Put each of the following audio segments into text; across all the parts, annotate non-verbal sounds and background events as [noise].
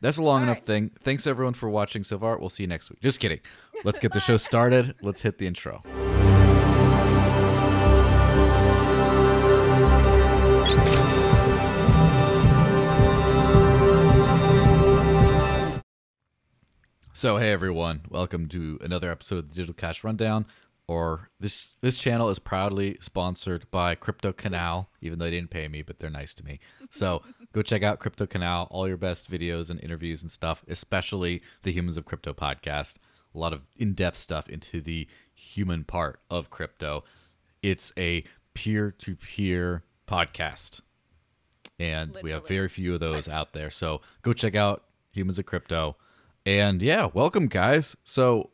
that's a long All enough right. thing. Thanks everyone for watching so far. We'll see you next week. Just kidding. Let's get the show started. Let's hit the intro. So hey everyone, welcome to another episode of the Digital Cash Rundown. Or this this channel is proudly sponsored by Crypto Canal, even though they didn't pay me, but they're nice to me. So go check out Crypto Canal, all your best videos and interviews and stuff, especially the Humans of Crypto podcast. A lot of in-depth stuff into the human part of crypto. It's a peer-to-peer podcast and we have very few of those out there. So go check out Humans of Crypto. And yeah, welcome guys. So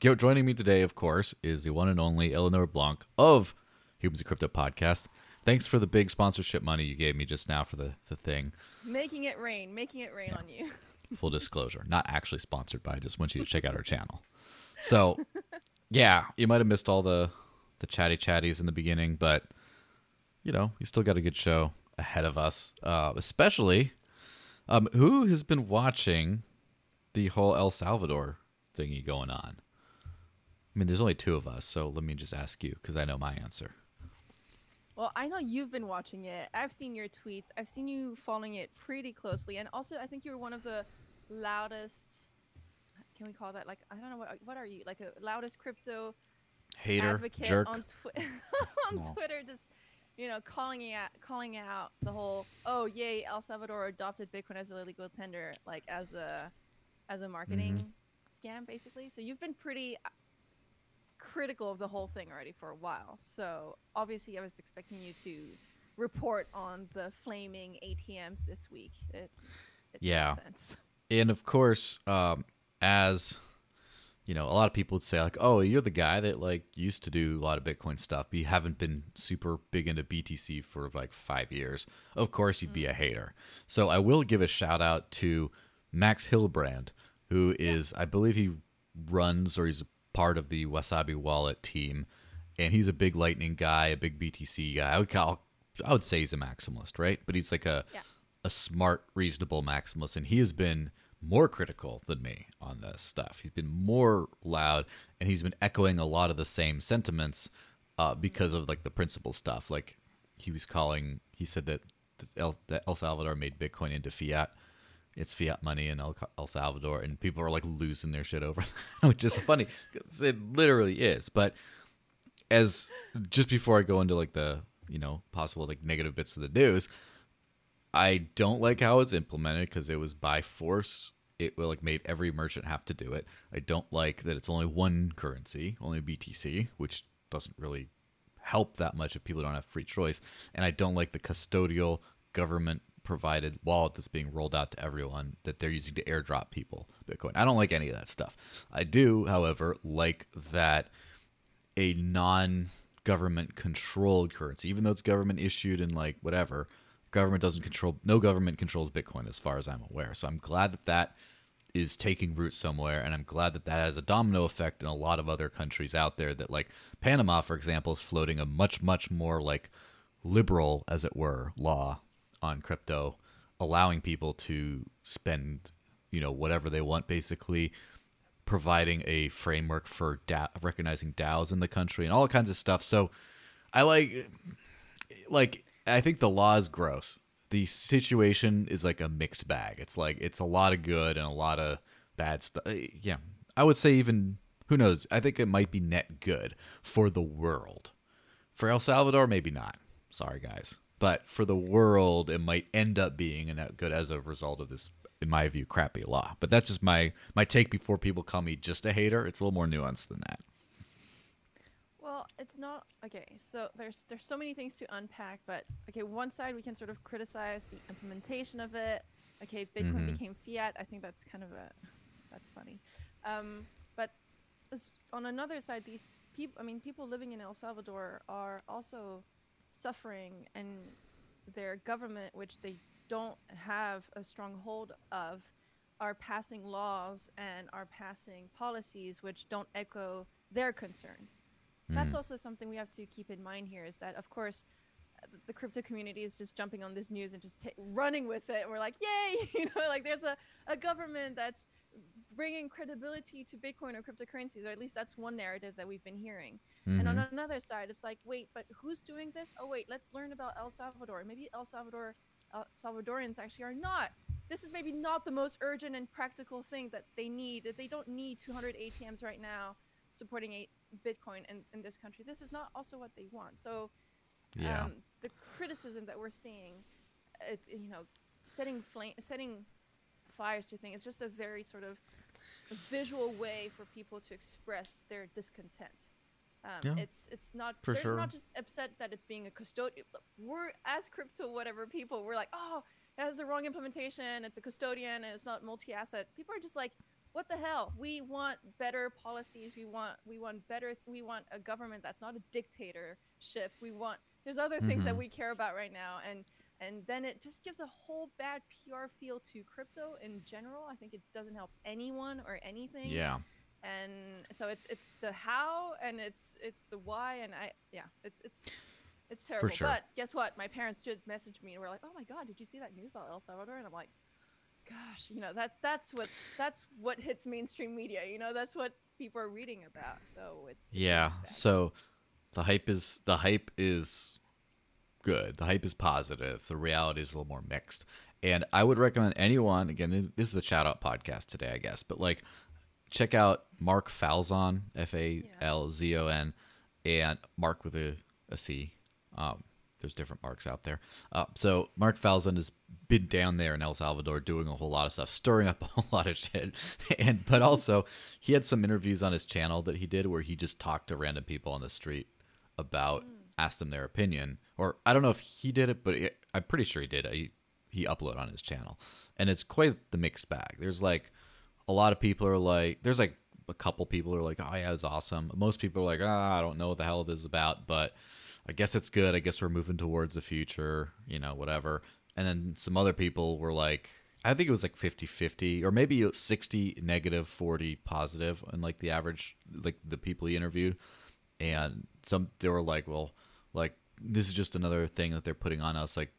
joining me today, of course, is the one and only Eleanor Blanc of Humans of Crypto podcast. Thanks for the big sponsorship money you gave me just now for the, the thing. Making it rain, making it rain on you. [laughs] Full disclosure, not actually sponsored by. I just want you to check out our channel. So, [laughs] yeah, you might have missed all the the chatty chatties in the beginning, but you know, you still got a good show ahead of us. Uh, especially, um, who has been watching the whole El Salvador thingy going on? I mean, there's only two of us, so let me just ask you because I know my answer. Well, I know you've been watching it. I've seen your tweets. I've seen you following it pretty closely, and also I think you were one of the loudest. Can we call that like I don't know what what are you like a loudest crypto Hater, advocate jerk. on twi- [laughs] on No. Twitter, just you know calling out calling out the whole oh yay El Salvador adopted Bitcoin as a legal tender like as a as a marketing Mm-hmm. scam basically. So you've been pretty critical of the whole thing already for a while. So obviously I was expecting you to report on the flaming ATMs this week. It, it Yeah. sense. and of course, um, as you know, a lot of people would say like, "Oh, you're the guy that like used to do a lot of Bitcoin stuff. But you haven't been super big into BTC for like five years. Of course, you'd be a hater." So I will give a shout out to Max Hillebrand, who is, I believe, he runs or he's a part of the Wasabi Wallet team, and he's a big Lightning guy, a big BTC guy. I would call, I would say he's a maximalist, right? But he's like a Yeah. a smart, reasonable maximalist, and he has been more critical than me on this stuff. He's been more loud, and he's been echoing a lot of the same sentiments uh, because of like the principle stuff. Like he was calling, he said that El, that El Salvador made Bitcoin into fiat. It's fiat money in El, El Salvador, and people are like losing their shit over [laughs] that, which is funny. It literally is, but as just before I go into like the you know possible like negative bits of the news, I don't like how it's implemented because it was by force. It like made every merchant have to do it. I don't like that it's only one currency, only BTC, which doesn't really help that much if people don't have free choice. And I don't like the custodial government provided wallet that's being rolled out to everyone that they're using to airdrop people Bitcoin. I don't like any of that stuff. I do, however, like that a non government controlled currency, even though it's government issued and like whatever, government doesn't control, no government controls Bitcoin as far as I'm aware. So I'm glad that that is taking root somewhere. And I'm glad that that has a domino effect in a lot of other countries out there that, like Panama, for example, is floating a much, much more like liberal, as it were, law on crypto, allowing people to spend, you know, whatever they want, basically providing a framework for recognizing DAOs in the country and all kinds of stuff. So I like, like, I think the law is gross. The situation is like a mixed bag. It's like, it's a lot of good and a lot of bad stuff. Uh, yeah. I would say even, who knows? I think it might be net good for the world. For El Salvador, maybe not. Sorry, guys. But for the world, it might end up being good as a result of this, in my view, crappy law. But that's just my my take before people call me just a hater. It's a little more nuanced than that. Well, it's not okay. So there's there's so many things to unpack, but okay, one side we can sort of criticize the implementation of it. Okay, Bitcoin Mhm. became fiat. I think that's kind of a that's funny. Um, but as- on another side, these people, I mean, people living in El Salvador are also suffering, and their government, which they don't have a strong hold of, are passing laws and are passing policies which don't echo their concerns. That's Mhm. also something we have to keep in mind here is that, of course, the crypto community is just jumping on this news and just ta running with it. And we're like, yay! [laughs] You know, like there's a, a government that's bringing credibility to Bitcoin or cryptocurrencies, or at least that's one narrative that we've been hearing. Mm-hmm. And on mm-hmm. another side, it's like, wait, but who's doing this? Oh, wait, let's learn about El Salvador. Maybe El Salvador, El Salvadorians actually are not. This is maybe not the most urgent and practical thing that they need. They don't need 200 ATMs right now supporting a Bitcoin in, in this country. This is not also what they want. So, yeah. Um, the criticism that we're seeing, uh, you know, setting flame, setting fires to things, it's just a very sort of visual way for people to express their discontent. Um, yeah, it's it's not for they're sure. not just upset that it's being a custodian. We're as crypto whatever people we're like, oh, it has the wrong implementation. It's a custodian and it's not multi-asset. People are just like, what the hell? We want better policies. We want we want better. We want a government that's not a dictatorship. We want there's other things mm-hmm. that we care about right now, and and then it just gives a whole bad PR feel to crypto in general. I think it doesn't help anyone or anything. Yeah. And so it's it's the how and it's it's the why and I yeah it's it's it's terrible. Sure. But guess what? My parents just messaged me and were like, "Oh my god, did you see that news about El Salvador?" And I'm like, "Gosh, you know that that's what's that's what hits mainstream media. You know, that's what people are reading about. So it's, it's yeah. So the hype is the hype is good. The hype is positive. The reality is a little more mixed. And I would recommend anyone, again, this is a shout out podcast today, I guess, but like check out Marc Falzon, F A L Z O N, and Mark with a, a C. Um, there's different marks out there. Uh, so Marc Falzon has been down there in El Salvador doing a whole lot of stuff, stirring up [laughs] a whole lot of shit. And but also he had some interviews on his channel that he did where he just talked to random people on the street about asked them their opinion, or I don't know if he did it, but it, I'm pretty sure he did. He he uploaded on his channel, and it's quite the mixed bag. There's like a lot of people are like, there's like a couple people are like, oh yeah, it's awesome. Most people are like, ah, oh, I don't know what the hell this is about, but I guess it's good. I guess we're moving towards the future, you know, whatever. And then some other people were like, I think it was like 50 50 or maybe 60 negative, 40 positive, and like the average, like the people he interviewed. And some, they were like, well, like this is just another thing that they're putting on us like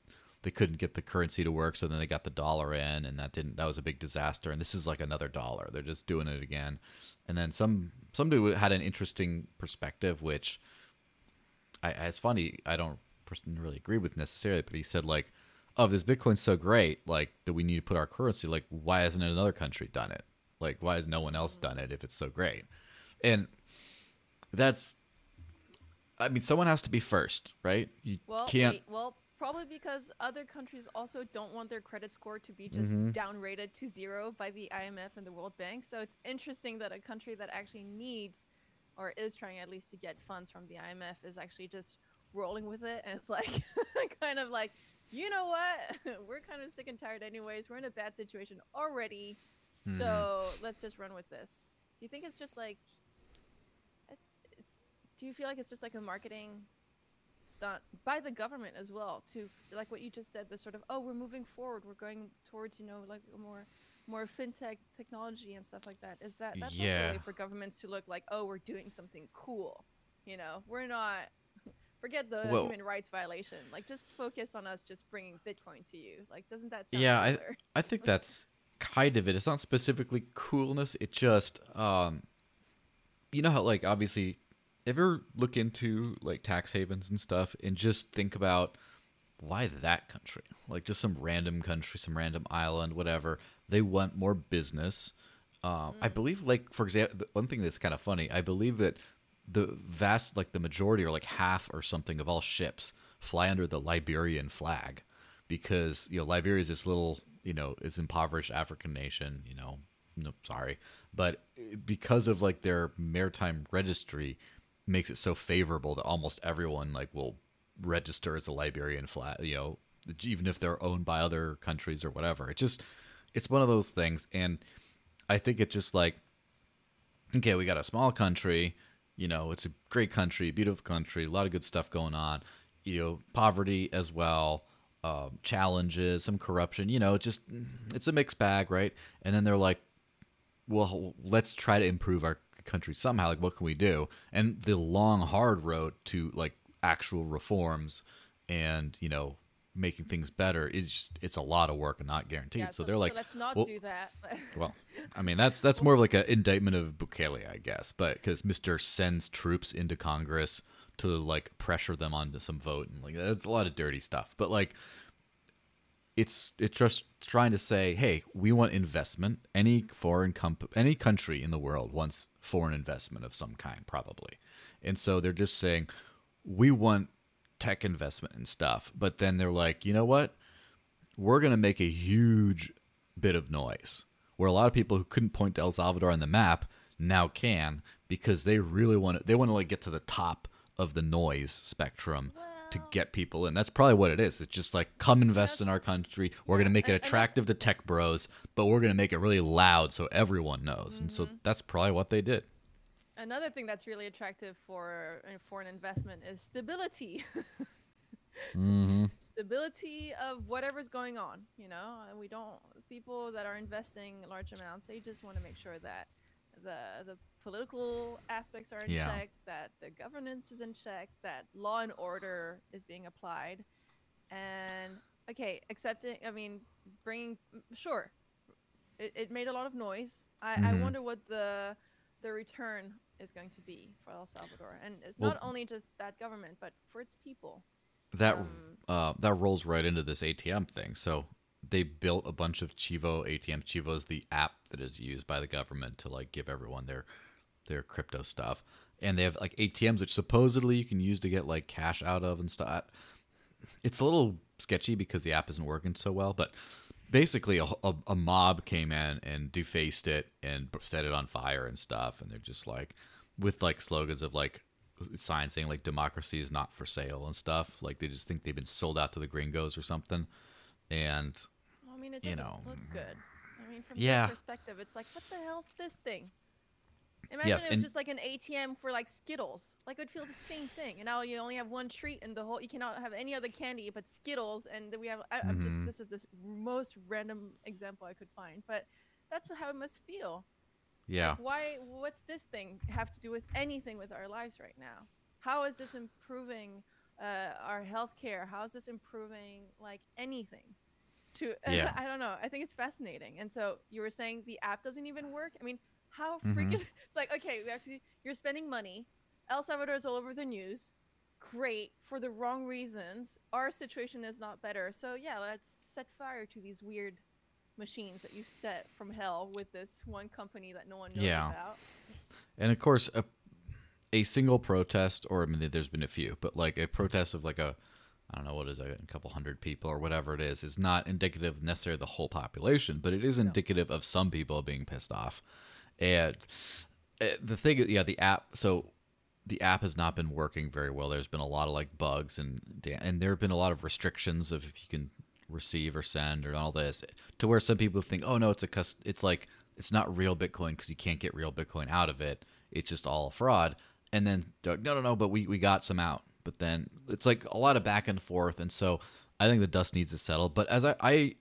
they couldn't get the currency to work so then they got the dollar in and that didn't that was a big disaster and this is like another dollar. They're just doing it again. And then some somebody had an interesting perspective which I it's funny I don't really agree with necessarily but he said like oh this bitcoin's so great like that we need to put our currency like why hasn't another country done it? Like why has no one else done it if it's so great? And that's I mean, someone has to be first, right? You well, can't. Wait, well, probably because other countries also don't want their credit score to be just mm-hmm. downrated to zero by the IMF and the World Bank. So it's interesting that a country that actually needs, or is trying at least to get funds from the IMF, is actually just rolling with it, and it's like [laughs] kind of like, you know what? [laughs] We're kind of sick and tired, anyways. We're in a bad situation already, mm-hmm. so let's just run with this. Do you think it's just like do you feel like it's just like a marketing stunt by the government as well to like what you just said the sort of oh we're moving forward. We're going towards you know like more more fintech technology and stuff like that. Is that that's yeah. also a way for governments to look like oh we're doing something cool you know? We're not [laughs] forget the well, human rights violation. Like just focus on us just bringing bitcoin to you. Like doesn't that sound yeah I, I think that's kind of it. It's not specifically coolness. It just um you know how like obviously ever look into like tax havens and stuff and just think about why that country? Like just some random country, some random island, whatever. They want more business. Um, mm. I believe, like for example, one thing that's kind of funny. I believe that the vast, like the majority, or like half or something of all ships fly under the Liberian flag, because you know Liberia is this little, you know, is impoverished African nation. You know, no, sorry, but because of like their maritime registry, makes it so favorable that almost everyone like will register as a Liberian flag, you know, even if they're owned by other countries or whatever. It just it's one of those things and I think it just like okay, we got a small country, you know, it's a great country, beautiful country, a lot of good stuff going on, you know, poverty as well. Um, challenges, some corruption, you know, just it's a mixed bag, right? And then they're like, well, let's try to improve our country somehow. Like, what can we do? And the long, hard road to like actual reforms and you know making things better is just, it's a lot of work and not guaranteed. Yeah, so, they're like, let's not well- do that. [laughs] well, I mean that's that's more of like an indictment of Bukele, I guess, but because Mister sends troops into Congress to like pressure them onto some vote and like that's a lot of dirty stuff. But like, it's it's just trying to say, hey, we want investment. Any foreign comp- any country in the world wants foreign investment of some kind, probably, and so they're just saying, we want tech investment and stuff. But then they're like, you know what? we're to make a huge bit of noise where a lot of people who couldn't point to El Salvador on the map now can because they really want to they want to like get to the top of the noise spectrum to get people in. That's probably what it is. It's just like come invest in our country. We're going to make it and- and attractive to tech bros, but we're going to make it really loud so everyone knows. And Mm-hmm. so that's probably what they did. Another thing that's really attractive for uh, foreign investment is stability. [laughs] Mm-hmm. stability of whatever's going on. You know, and we don't people that are investing large amounts. They just want to make sure that the the political aspects are in Yeah. check, that the governance is in check, that law and order is being applied, and okay, accepting. I mean, bringing sure, it, it made a lot of noise. I, I Mhm. wonder what the the return is going to be for El Salvador, and it's Well- not only just that government, but for its people. That Um, uh, that rolls right into this ATM thing. So they built a bunch of Chivo ATMs. Chivo is the app that is used by the government to like give everyone their their crypto stuff, and they have like ATMs which supposedly you can use to get like cash out of and stuff. It's a little sketchy because the app isn't working so well, but basically a, a, a mob came in and defaced it and set it on fire and stuff, and they're just like with like slogans of like signs saying like democracy is not for sale and stuff. Like they just think they've been sold out to the gringos or something. And mean, it you doesn't know, look good. I mean, from Yeah. perspective, it's like, what the hell's this thing? Imagine Yes, it was just like an ATM for like Skittles. Like, it would feel the same thing. And now you only have one treat, and the whole you cannot have any other candy but Skittles. And then we have. I, I'm Mhm. just. This is the most random example I could find, but that's how it must feel. yeah, Why? What's this thing have to do with anything with our lives right now? How is this improving uh, our healthcare? How is this improving like anything? To [laughs] Yeah. I don't know. I think it's fascinating. And so you were saying the app doesn't even work. I mean, how Mhm. freaking? [laughs] It's like okay, we actually you're spending money. El Salvador is all over the news. Great for the wrong reasons. Our situation is not better. So yeah, let's set fire to these weird machines that you've set from hell with this one company that no one knows Yeah. about. It's- and of course a a single protest, or I mean, there's been a few, but like a protest of like a I don't know what is it, a couple hundred people or whatever it is, is not indicative necessarily of the whole population, but it is indicative of some people being pissed off. And uh, the thing, is- yeah, the app. So the app has not been working very well. There's been a lot of like bugs and and there have been a lot of restrictions of if you can receive or send or all this to where some people think, oh no, it's a cus- it's like it's not real Bitcoin because you can't get real Bitcoin out of it. It's just all a fraud. And then no, no, no, but we, we got some out. But then it's like a lot of back and forth. And so I think the dust needs to settle. But as I, I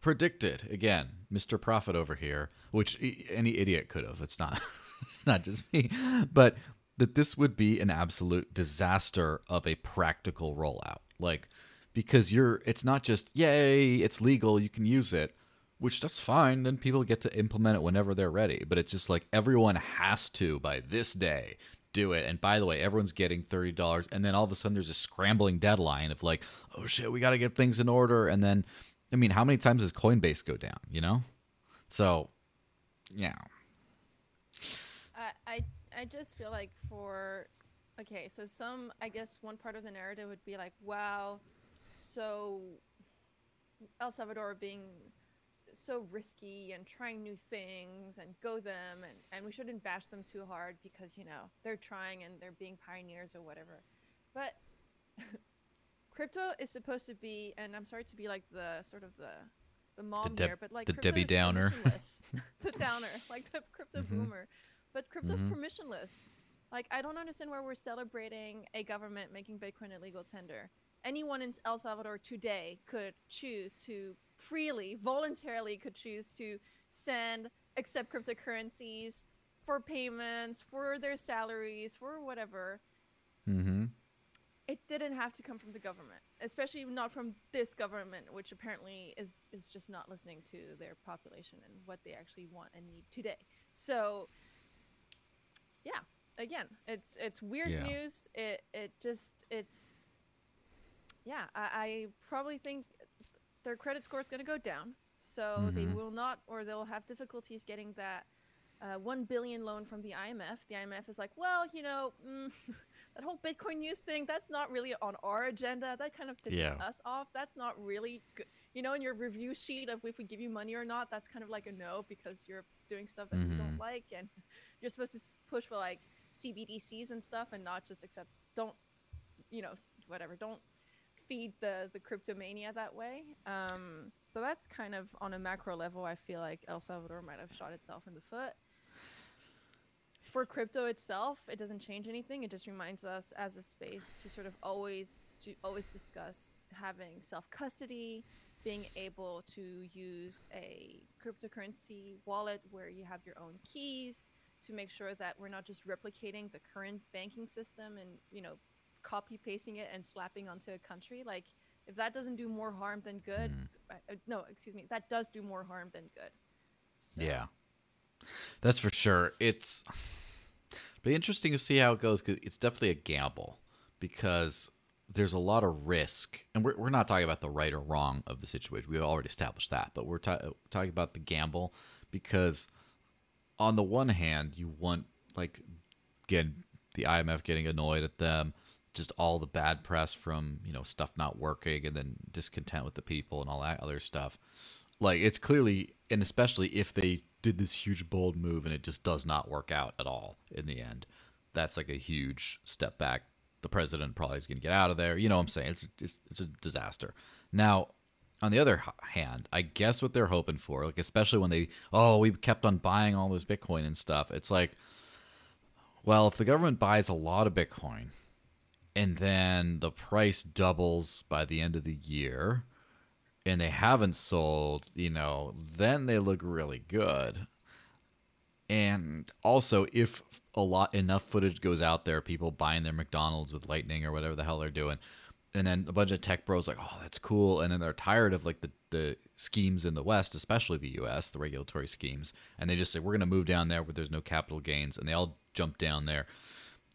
predicted, again, Mr. Profit over here, which any idiot could have. It's not, [laughs] it's not just me, but that this would be an absolute disaster of a practical rollout. Like, because you're, it's not just, yay, it's legal, you can use it which that's fine. Then people get to implement it whenever they're ready. But it's just like everyone has to by this day do it. And by the way, everyone's getting thirty dollars, and then all of a sudden there's a scrambling deadline of like, oh shit, we got to get things in order. And then, I mean, how many times does Coinbase go down? You know, so yeah, I, I I just feel like for okay, so some I guess one part of the narrative would be like, wow, so El Salvador being so risky and trying new things and go them and, and we shouldn't bash them too hard because you know they're trying and they're being pioneers or whatever. But [laughs] crypto is supposed to be and I'm sorry to be like the sort of the the mom Deb- here, but like the Debbie Downer. [laughs] the downer, like the crypto Mhm. boomer. But crypto's Mhm. permissionless. Like I don't understand why we're celebrating a government making Bitcoin a legal tender. Anyone in El Salvador today could choose to freely, voluntarily could choose to send, accept cryptocurrencies for payments, for their salaries, for whatever. mm-hmm. it didn't have to come from the government, especially not from this government, which apparently is is just not listening to their population and what they actually want and need today. So, yeah, again, it's it's weird Yeah. news. It it just it's yeah. I, I probably think their credit score is going to go down, so they Mhm. will not, or they'll have difficulties getting that uh, one billion loan from the IMF. The IMF is like, well, you know, mm, [laughs] that whole Bitcoin news thing, that's not really on our agenda. That kind of pisses Yeah. us off. That's not really good. You know, in your review sheet of if we give you money or not, that's kind of like a no because you're doing stuff that we don't Mhm. like, and [laughs] you're supposed to push for like CBDCs and stuff, and not just accept. Don't, you know, whatever. Don't feed the the cryptomania that way. Um, so that's kind of on a macro level. I feel like El Salvador might have shot itself in the foot. For crypto itself, it doesn't change anything. It just reminds us as a space to sort of always to always discuss having self custody, being able to use a cryptocurrency wallet where you have your own keys to make sure that we're not just replicating the current banking system and you know copy pasting it and slapping onto a country like if that doesn't do more harm than good mm-hmm. I- uh, no excuse me that does do more harm than good so, Yeah, that's for sure. It's be interesting to see how it goes because it's definitely a gamble because there's a lot of risk, and we're we're not talking about the right or wrong of the situation. We've already established that, but we're ta- uh, talking about the gamble because on the one hand, you want like again the IMF getting annoyed at them, just all the bad press from you know stuff not working, and then discontent with the people and all that other stuff. Like it's clearly, and especially if they did this huge bold move and it just does not work out at all in the end, that's like a huge step back. The president probably is going to get out of there. You know what I'm saying? It's it's, it's a disaster. Now, on the other hand, I guess what they're hoping for, like especially when they, oh, we kept on buying all this Bitcoin and stuff. It's like, well, if the government buys a lot of Bitcoin, and then the price doubles by the end of the year, and they haven't sold, you know, then they look really good. And also, if a lot enough footage goes out there, people buying their McDonald's with Lightning or whatever the hell they're doing, and then a bunch of tech bros like, oh, that's cool, and then they're tired of like the the schemes in the West, especially the U.S., the regulatory schemes, and they just say we're going to move down there where there's no capital gains, and they all jump down there.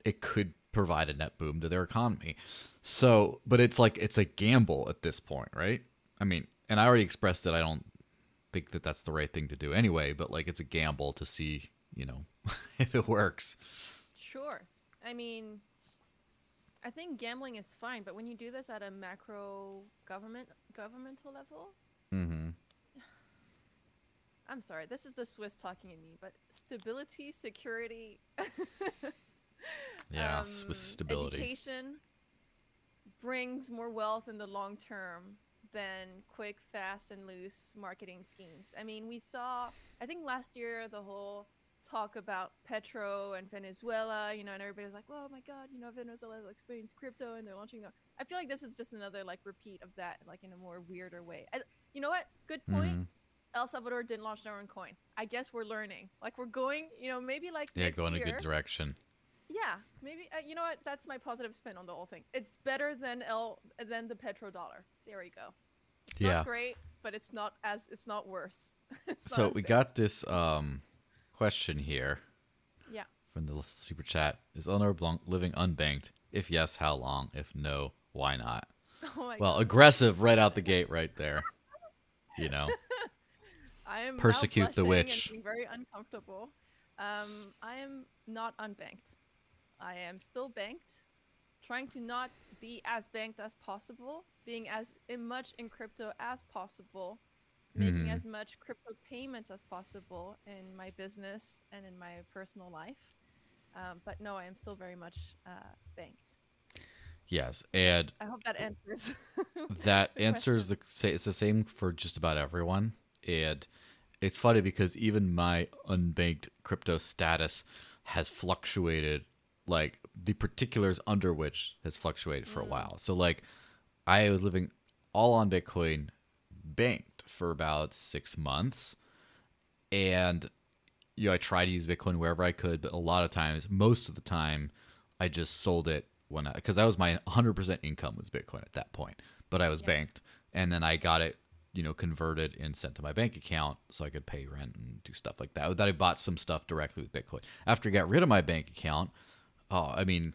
It could provide a net boom to their economy. So, but it's like it's a gamble at this point, right? I mean, and I already expressed that I don't think that that's the right thing to do anyway, but like it's a gamble to see, you know, [laughs] if it works. Sure. I mean, I think gambling is fine, but when you do this at a macro government governmental level, Mm-hmm. I'm sorry, this is the Swiss talking in me, but stability, security, [laughs] Yeah, um, Swiss stability. education brings more wealth in the long term than quick, fast, and loose marketing schemes. I mean, we saw, I think last year, the whole talk about Petro and Venezuela, you know, and everybody was like, oh my God, you know, Venezuela experienced crypto and they're launching the. I feel like this is just another like repeat of that, like in a more weirder way. I, you know what? Good point. Mhm. El Salvador didn't launch their own coin. I guess we're learning. Like we're going, you know, maybe like Yeah, next going year, a good direction. Yeah, maybe uh, you know what? That's my positive spin on the whole thing. It's better than L than the petrodollar. There we go. It's Yeah. not great, but it's not as it's not worse. [laughs] It's So as we bad. got this um question here yeah. from the super chat. Is Eleanor Blanc living unbanked? If yes, how long? If no, why not? [laughs] Oh my Well, god. aggressive right out the gate right there. You know. [laughs] I am persecute the witch. very uncomfortable. Um, I am not unbanked. I am still banked, trying to not be as banked as possible, being as in much in crypto as possible, making Mhm. as much crypto payments as possible in my business and in my personal life. Um, but no, I am still very much uh, banked. Yes, and I hope that answers. [laughs] that the answers the it's the same for just about everyone and it's funny because even my unbanked crypto status has fluctuated like the particulars under which has fluctuated for a Mm. while so like i was living all on bitcoin banked for about six months and you know i tried to use bitcoin wherever i could but a lot of times most of the time i just sold it when I because that was my 100% income was Bitcoin at that point, but I was Yeah. banked, and then I got it, you know, converted and sent to my bank account so I could pay rent and do stuff like that. That I bought some stuff directly with Bitcoin. After I got rid of my bank account, oh, I mean,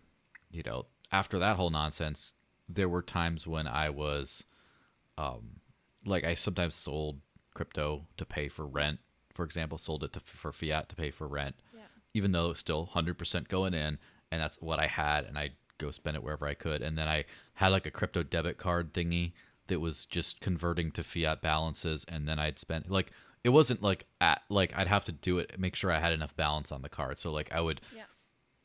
you know, after that whole nonsense, there were times when I was, um, like I sometimes sold crypto to pay for rent. For example, sold it to, for fiat to pay for rent Yeah. even though it's still 100% going in and that's what I had and I go spend it wherever I could and then I had like a crypto debit card thingy that was just converting to fiat balances and then I'd spend like it wasn't like at like I'd have to do it make sure I had enough balance on the card so like I would Yeah.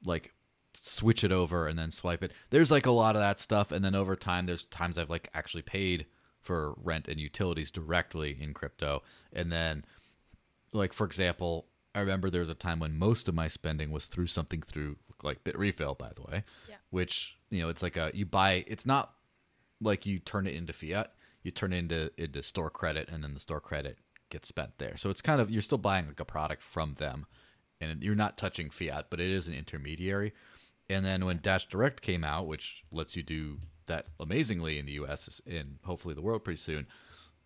like switch it over and then swipe it there's like a lot of that stuff and then over time there's times I've like actually paid for rent and utilities directly in crypto and then like for example, I remember there was a time when most of my spending was through something through like Bitrefill, by the way, Yeah. which you know it's like a you buy. It's not like you turn it into fiat. You turn it into into store credit, and then the store credit gets spent there. So it's kind of you're still buying like a product from them, and you're not touching fiat, but it is an intermediary. And then when Dash Direct came out, which lets you do that amazingly in the U.S. and hopefully the world pretty soon,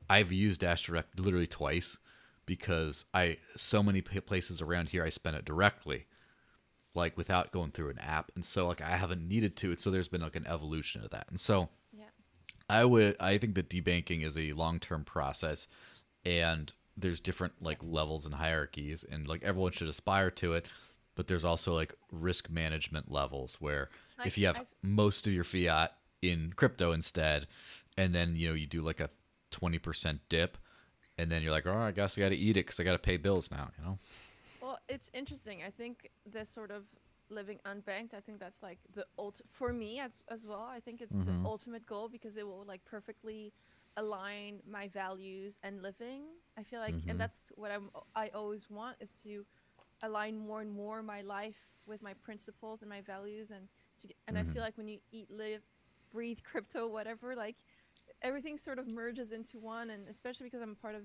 I've used Dash Direct literally twice because I so many places around here I spend it directly, like without going through an app, and so like I haven't needed to. and So there's been like an evolution of that, and so Yeah. I would I think that debanking is a long term process, and there's different like levels and hierarchies, and like everyone should aspire to it. But there's also like risk management levels where if you have I've- most of your fiat in crypto instead, and then you know you do like a twenty percent dip, and then you're like, oh, I guess I got to eat it because I got to pay bills now, you know. Well, it's interesting. I think this sort of living unbanked, I think that's like the ult for me as, as well. I think it's Mhm. the ultimate goal because it will like perfectly align my values and living. I feel like, Mhm. and that's what I'm. I always want is to align more and more my life with my principles and my values, and to get, and I Mhm. feel like when you eat, live, breathe [laughs] crypto, whatever, like everything sort of merges into one, and especially because I'm part of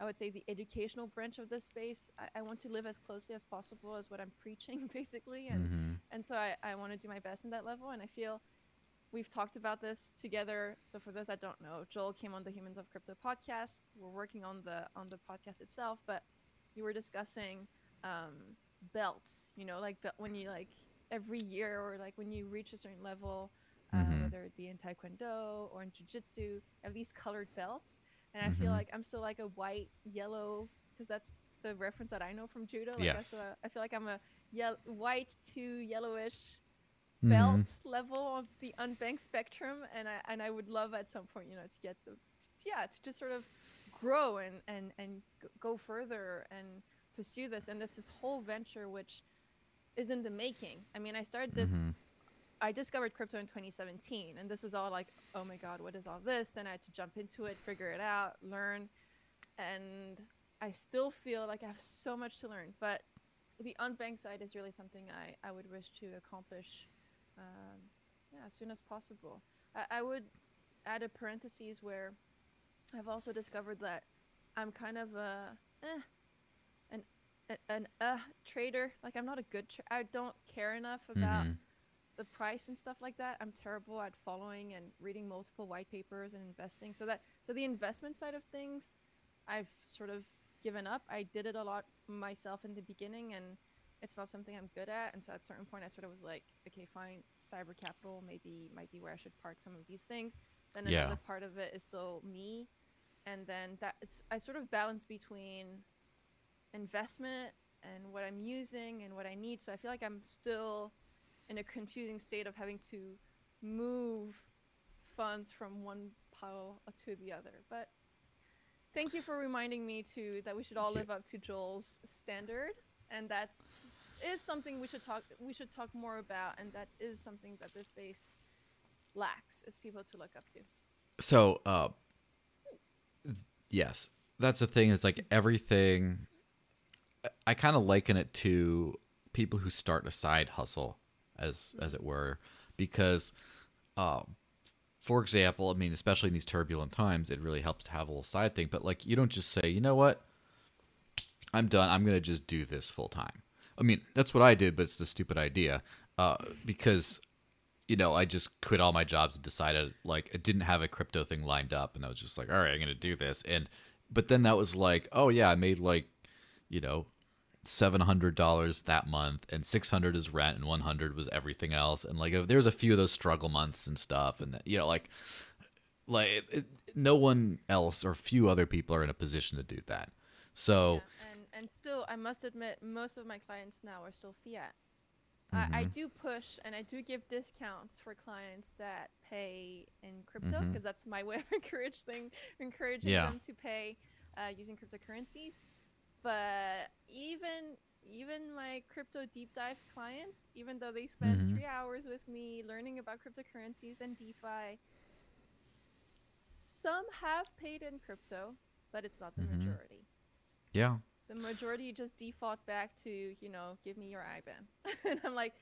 I would say the educational branch of this space. I, I want to live as closely as possible as what I'm [laughs] preaching, basically, and Mm-hmm. and so I, I want to do my best in that level. And I feel we've talked about this together. So for those that don't know, Joel came on the Humans of Crypto podcast. We're working on the on the podcast itself, but you were discussing um, belts. You know, like when you like every year or like when you reach a certain level, uh, Mhm. whether it be in Taekwondo or in Jiu-Jitsu, you have these colored belts. And I feel Mhm. like I'm still like a white, yellow, because that's the reference that I know from judo. Like I, Yes. still, I feel like I'm a yel- white to yellowish Mm-hmm. belt level of the unbanked spectrum, and I and I would love at some point, you know, to get the to, yeah to just sort of grow and and and g- go further and pursue this. And there's this whole venture which is in the making. I mean, I started this. Mhm. I discovered crypto in 2017, and this was all like, oh my god, what is all this? Then I had to jump into it, figure it out, learn, and I still feel like I have so much to learn. But the unbanked side is really something I, I would wish to accomplish um, yeah, as soon as possible. I, I would add a parenthesis where I've also discovered that I'm kind of a eh, an uh trader. Like I'm not a good. Tra- I don't care enough about Mhm. the price and stuff like that. I'm terrible at following and reading multiple white papers and investing. So that so the investment side of things, I've sort of given up. I did it a lot myself in the beginning, and it's not something I'm good at. And so at a certain point, I sort of was like, okay, fine, cyber capital maybe might be where I should park some of these things. Then Yeah. another part of it is still me, and then that is I sort of balance between investment and what I'm using and what I need. So I feel like I'm still in a confusing state of having to move funds from one pile to the other. But thank you for reminding me to that we should all live up to Joel's standard, and that's is something we should talk we should talk more about, and that is something that this space lacks is people to look up to. So, uh, yes, that's the thing. Is like everything. I- kind of liken it to people who start a side hustle, as as it were, because, uh, for example, I mean, especially in these turbulent times, it really helps to have a little side thing. But like, you don't just say, you know what, I'm done. I'm gonna just do this full time. I mean, that's what I did, but it's the stupid idea, uh, because you know, I just quit all my jobs and decided like I didn't have a crypto thing lined up, and I was just like, all right, I'm gonna do this. And but then that was like, oh yeah, I made like, you know, seven hundred dollars that month, and six hundred is rent, and one hundred was everything else. And like, there's a few of those struggle months and stuff, and you know, like, like it, it, no one else or few other people are in a position to do that. So. Yeah, and and still, I must admit, most of my clients now are still fiat. I, I Mhm. do push and I do give discounts for clients that pay in crypto because Mhm. that's my [laughs] way of encouraging encouraging Yeah. them to pay uh, using cryptocurrencies. But even even my crypto deep dive clients, even though they spend Mhm. three hours with me learning about cryptocurrencies and DeFi, some have paid in crypto, but it's not the Mhm. majority Yeah. the majority just default back to you know give me your IBAN [laughs] and I'm like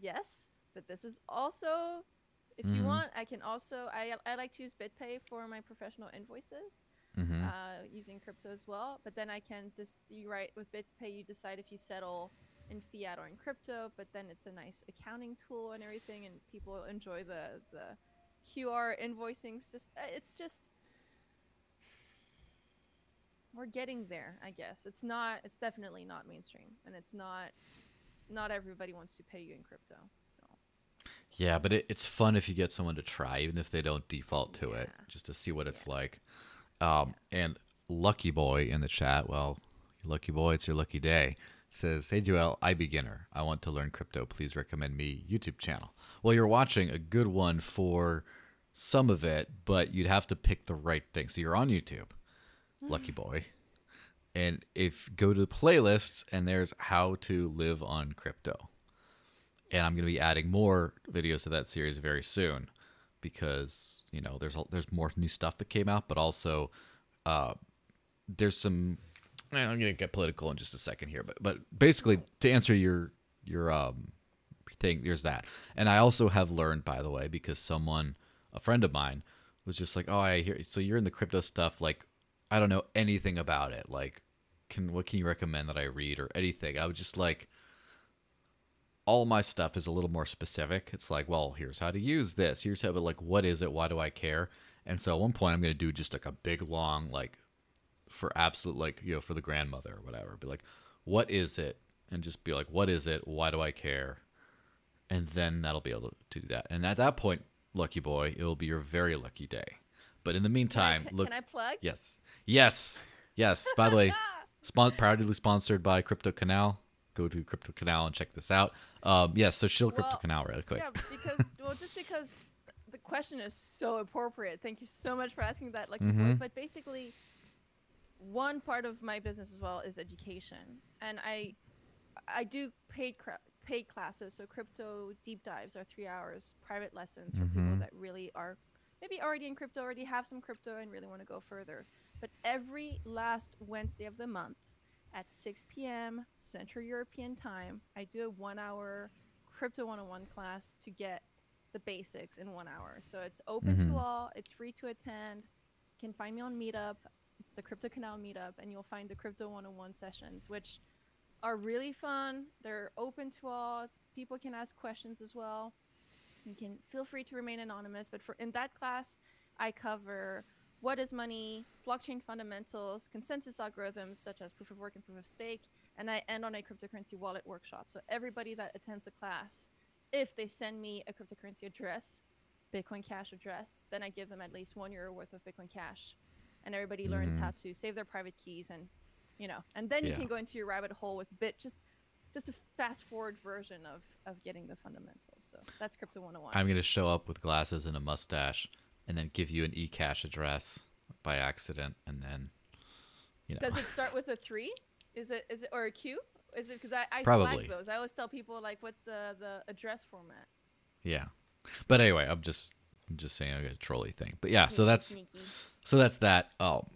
yes but this is also if you Mhm. want I can also I, I like to use BitPay for my professional invoices hmm uh, using crypto as well. But then I can just you write with BitPay you decide if you settle in fiat or in crypto but then it's a nice accounting tool and everything and people enjoy the the QR invoicing sys- uh, it's just we're getting there i guess. It's not it's definitely not mainstream and it's not not everybody wants to pay you in crypto so. Yeah, but it, it's fun if you get someone to try, even if they don't default to it, just to see what it's like. Um, and Lucky Boy in the chat, well, lucky boy, it's your lucky day, says, Hey Joel, I beginner. I want to learn crypto. Please recommend me YouTube channel. Well, you're watching a good one for some of it, but you'd have to pick the right thing. So you're on YouTube, Lucky Boy. And if go to the playlists and there's how to live on crypto and I'm going to be adding more videos to that series very soon because you know there's there's more new stuff that came out, but also uh, there's some. eh, I'm to get political in just a second here, but but basically to answer your your um thing, there's that, and I also have learned by the way because someone a friend of mine was just like, oh, I hear so you're in the crypto stuff, like I don't know anything about it, like can what can you recommend that I read or anything? I was just like all my stuff is a little more specific. It's like, well, here's how to use this. Here's how, but like, what is it? Why do I care? And so at one point, I'm going to do just like a big long, like, for absolute, like, you know, for the grandmother or whatever. Be like, what is it? And just be like, what is it? Why do I care? And then that'll be able to do that. And at that point, lucky boy, it will be your very lucky day. But in the meantime, can, I, look. can I plug Yes. Yes. Yes. By the way, [laughs] spon- proudly sponsored by Crypto Canal. Go to Crypto Canal and check this out. Um, yes, so shield Crypto Well, Canal real quick. yeah [laughs] because well just because the question is so appropriate thank you so much for asking that lucky Mhm. but basically one part of my business as well is education and i i do paid cra- paid classes so crypto deep dives are three hours private lessons for people Mhm. that really are maybe already in crypto already have some crypto and really want to go further but every last wednesday of the month at 6 p.m. Central European time, I do a one hour Crypto 101 class to get the basics in one hour. So it's open Mhm. to all, it's free to attend. You can find me on Meetup. It's the Crypto Canal Meetup, and you'll find the Crypto 101 sessions, which are really fun. They're open to all. People can ask questions as well. You can feel free to remain anonymous, but for in that class, I cover what is money, blockchain fundamentals, consensus algorithms such as proof of work and proof of stake, and I end on a cryptocurrency wallet workshop. So everybody that attends the class, if they send me a cryptocurrency address, Bitcoin Cash address, then I give them at least one euro worth of Bitcoin Cash, and everybody learns Mhm. how to save their private keys and, you know, and then you Yeah. can go into your rabbit hole with Bit just. Just a fast forward version of, of getting the fundamentals. So that's Crypto 101. I'm going to show up with glasses and a mustache and then give you an eCash address by accident and then, you know. Does it start with a three? Is it is it or a Q? Is it because I, I Probably. flag those? I always tell people like, what's the the address format? yeah. But anyway, I'm just I'm just saying I got a trolley thing. But yeah, so that's sneaky. so that's that. Um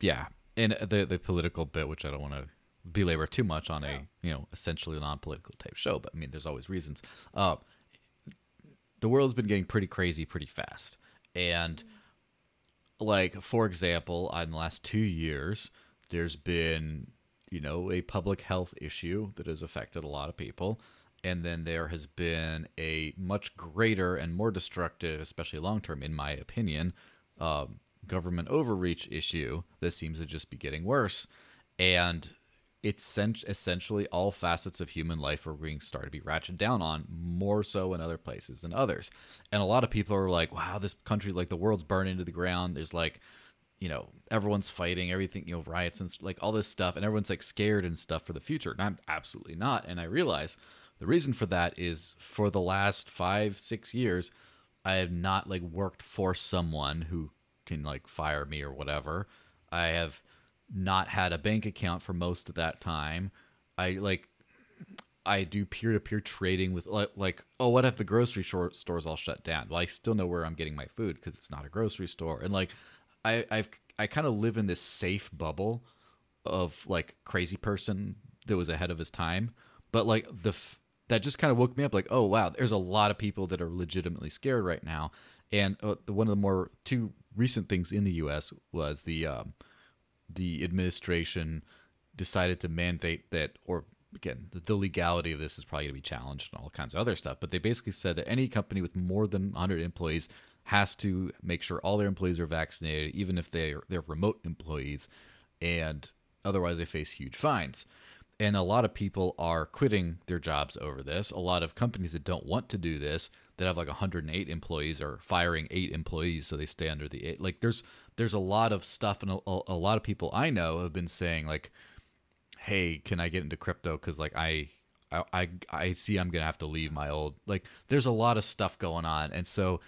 yeah. And the the political bit which I don't want to belabor too much on a, No. you know, essentially non-political type show, but I mean there's always reasons. Uh the world's been getting pretty crazy pretty fast. And like for example, in the last 2 years, there's been, you know, a public health issue that has affected a lot of people and then there has been a much greater and more destructive, especially long term, in my opinion, um, government overreach issue that seems to just be getting worse. And it's essentially all facets of human life are being started to be ratcheted down on more so in other places than others. And a lot of people are like, wow, this country, like the world's burning to the ground. There's like, you know, everyone's fighting, everything, you know, riots and like all this stuff, and everyone's like scared and stuff for the future. And I'm absolutely not. And I realize the reason for that is for the last five, six years, I have not like worked for someone who can like fire me or whatever. I have not had a bank account for most of that time. I like I do peer to peer trading with like, like oh what if the grocery short stores all shut down? Well, I still know where I'm getting my food because it's not a grocery store, and like I I've I kind of live in this safe bubble of like crazy person that was ahead of his time, but like the f- that just kind of woke me up like oh wow there's a lot of people that are legitimately scared right now, and uh, one of the more two recent things in the U.S. was the um, the administration decided to mandate that, or again, the, the legality of this is probably going to be challenged and all kinds of other stuff. But they basically said that any company with more than 100 employees has to make sure all their employees are vaccinated, even if they are, they're remote employees, and otherwise they face huge fines. And a lot of people are quitting their jobs over this. A lot of companies that don't want to do this, that have like 108 employees, are firing eight employees so they stay under the eight. Like there's there's a lot of stuff, and a, a lot of people I know have been saying like, "Hey, can I get into crypto? Because like I, I, I, I see I'm gonna have to leave my old like." There's a lot of stuff going on, and so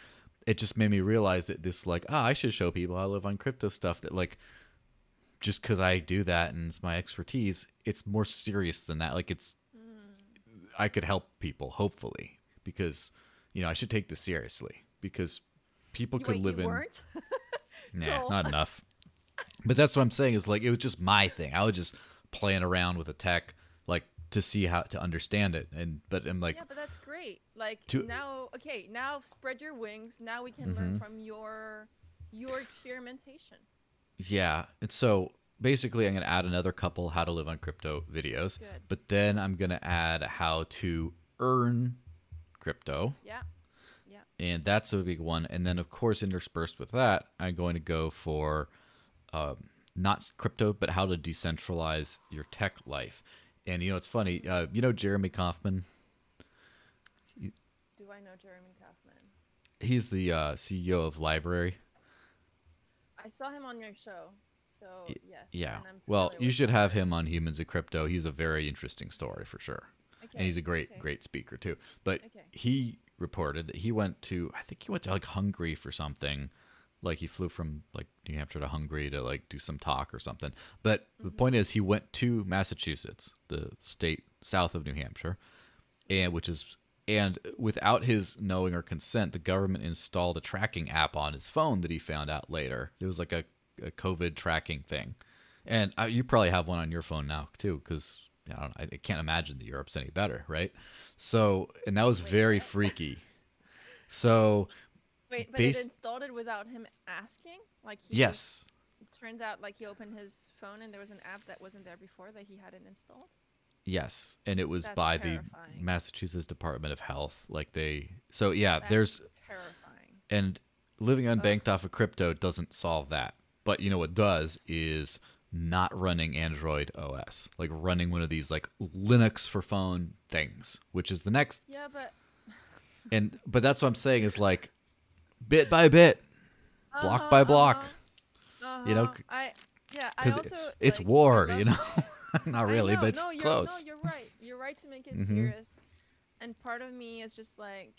it just made me realize that this like, ah, oh, I should show people I live on crypto stuff that like just because I do that and it's my expertise, it's more serious than that. Like it's, I could help people hopefully because you know I should take this seriously because people could Wait, live in. weren't? [laughs] Nah, not enough. [laughs] But that's what I'm saying is like it was just my thing. I was just playing around with the tech like to see how to understand it and but I'm like yeah, but that's great. Like To- now, okay, now spread your wings. Now we can Mm-hmm. learn from your your experimentation. yeah. And so basically I'm going to add another couple how to live on crypto videos. Good. But then I'm going to add how to earn crypto Yeah, yeah. and that's a big one. And then, of course, interspersed with that, I'm going to go for um, not crypto, but how to decentralize your tech life. And you know, it's funny. Uh, you know, Jeremy Kauffman. Do I know Jeremy Kauffman? He's the uh, CEO of LBRY. I saw him on your show, so yes. Yeah. Well, you should have him on Humans of Crypto. He's a very interesting story for sure. Okay, and he's a great okay. great speaker too but Okay. he reported that he went to i think he went to like hungary for something like he flew from like new hampshire to hungary to like do some talk or something but the Mm-hmm. point is he went to massachusetts the state south of new hampshire and which is and without his knowing or consent the government installed a tracking app on his phone that he found out later it was like a, a covid tracking thing and uh, you probably have one on your phone now too because I don't know, I can't imagine that Europe's any better, right? So, and that was very freaky. So, Wait, but based- it installed it without him asking? Like he yes, It turned out like he opened his phone and there was an app that wasn't there before that he hadn't installed. yes, and it was That's by terrifying. the Massachusetts Department of Health. Like they, so yeah, That's there's terrifying. and living unbanked off of crypto doesn't solve that. But you know what does is not running Android OS, like running one of these like Linux for phone things, which is the next Yeah, but [laughs] and but that's what I'm saying is like bit by bit, block Uh-huh, by block. uh-huh, you know, uh-huh. I yeah, I also it's like, war, love- you know. [laughs] Not really, know, but it's no, you're, close. No, you're right. You're right to make it Mhm. serious. And part of me is just like,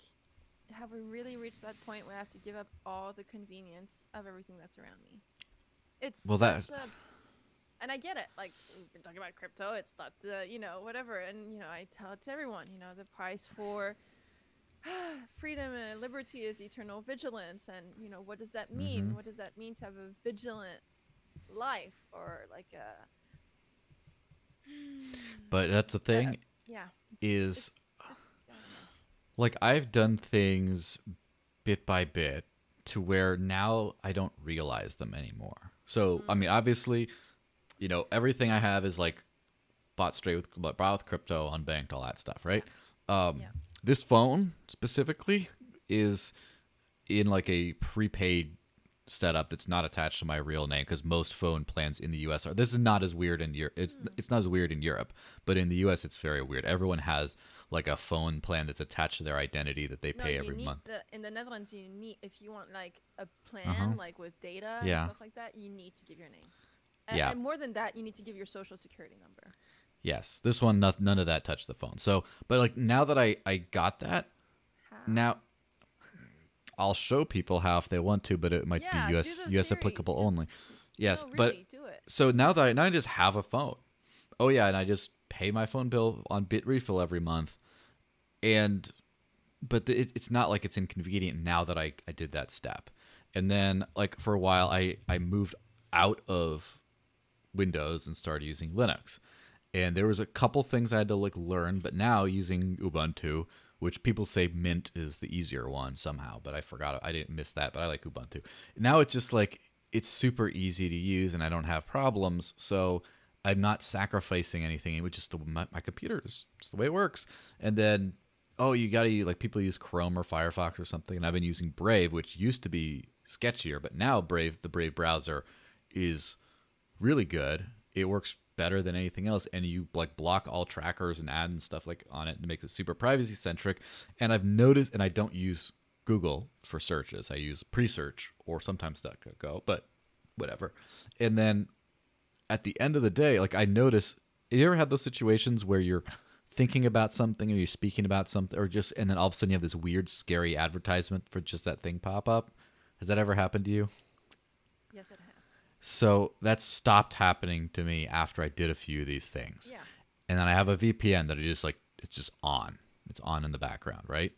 have we really reached that point where I have to give up all the convenience of everything that's around me? It's Well, that- a, and I get it. Like we've been talking about crypto. It's not the you know whatever. And you know I tell it to everyone. You know the price for [sighs] freedom and liberty is eternal vigilance. And you know what does that mean? Mhm. What does that mean to have a vigilant life or like a [sighs] But that's the thing yeah is it's- I don't like I've done things bit by bit to where now I don't realize them anymore. So I Mm. mean, obviously, you know, everything I have is like bought straight with bought with crypto, unbanked, all that stuff, right? Um, Yeah. This phone specifically is in like a prepaid setup that's not attached to my real name because most phone plans in the U.S. are. This is not as weird in Europe. It's Hmm. it's not as weird in Europe, but in the U.S. it's very weird. Everyone has like a phone plan that's attached to their identity that they No, pay every month. The, in the Netherlands, you need if you want like a plan, Uh-huh. like with data Yeah. and stuff like that, you need to give your name. And, Yeah. and more than that, you need to give your social security number. Yes, this one no, none of that touched the phone. So, but like now that I I got that How? now. I'll show people how if they want to, but it might Yeah, be US US series, applicable only. Yes, no, but really, it. so now that I now I just have a phone. Oh yeah, and I just pay my phone bill on Bitrefill every month, and but the, it, it's not like it's inconvenient now that I I did that step. And then like for a while I I moved out of Windows and started using Linux. And there was a couple things I had to like learn, but now using Ubuntu, which people say Mint is the easier one somehow, but I forgot I didn't miss that, but I like Ubuntu. Now it's just like it's super easy to use and I don't have problems, so I'm not sacrificing anything. It was just the, my, my computer is just the way it works. And then oh, you got to like people use Chrome or Firefox or something, and I've been using Brave, which used to be sketchier, but now Brave, the Brave browser, is really good. It works better than anything else, and you like block all trackers and add and stuff like on it, and make it super privacy centric. And I've noticed, and I don't use Google for searches. I use Presearch or sometimes DuckDuckGo, but whatever. And then at the end of the day, like I notice, you ever had those situations where you're thinking about something or you're speaking about something or just and then all of a sudden you have this weird scary advertisement for just that thing pop up has that ever happened to you Yes, it has. So that stopped happening to me after i did a few of these things. Yeah. and then i have a vpn that I just like it's just on. It's on in the background right?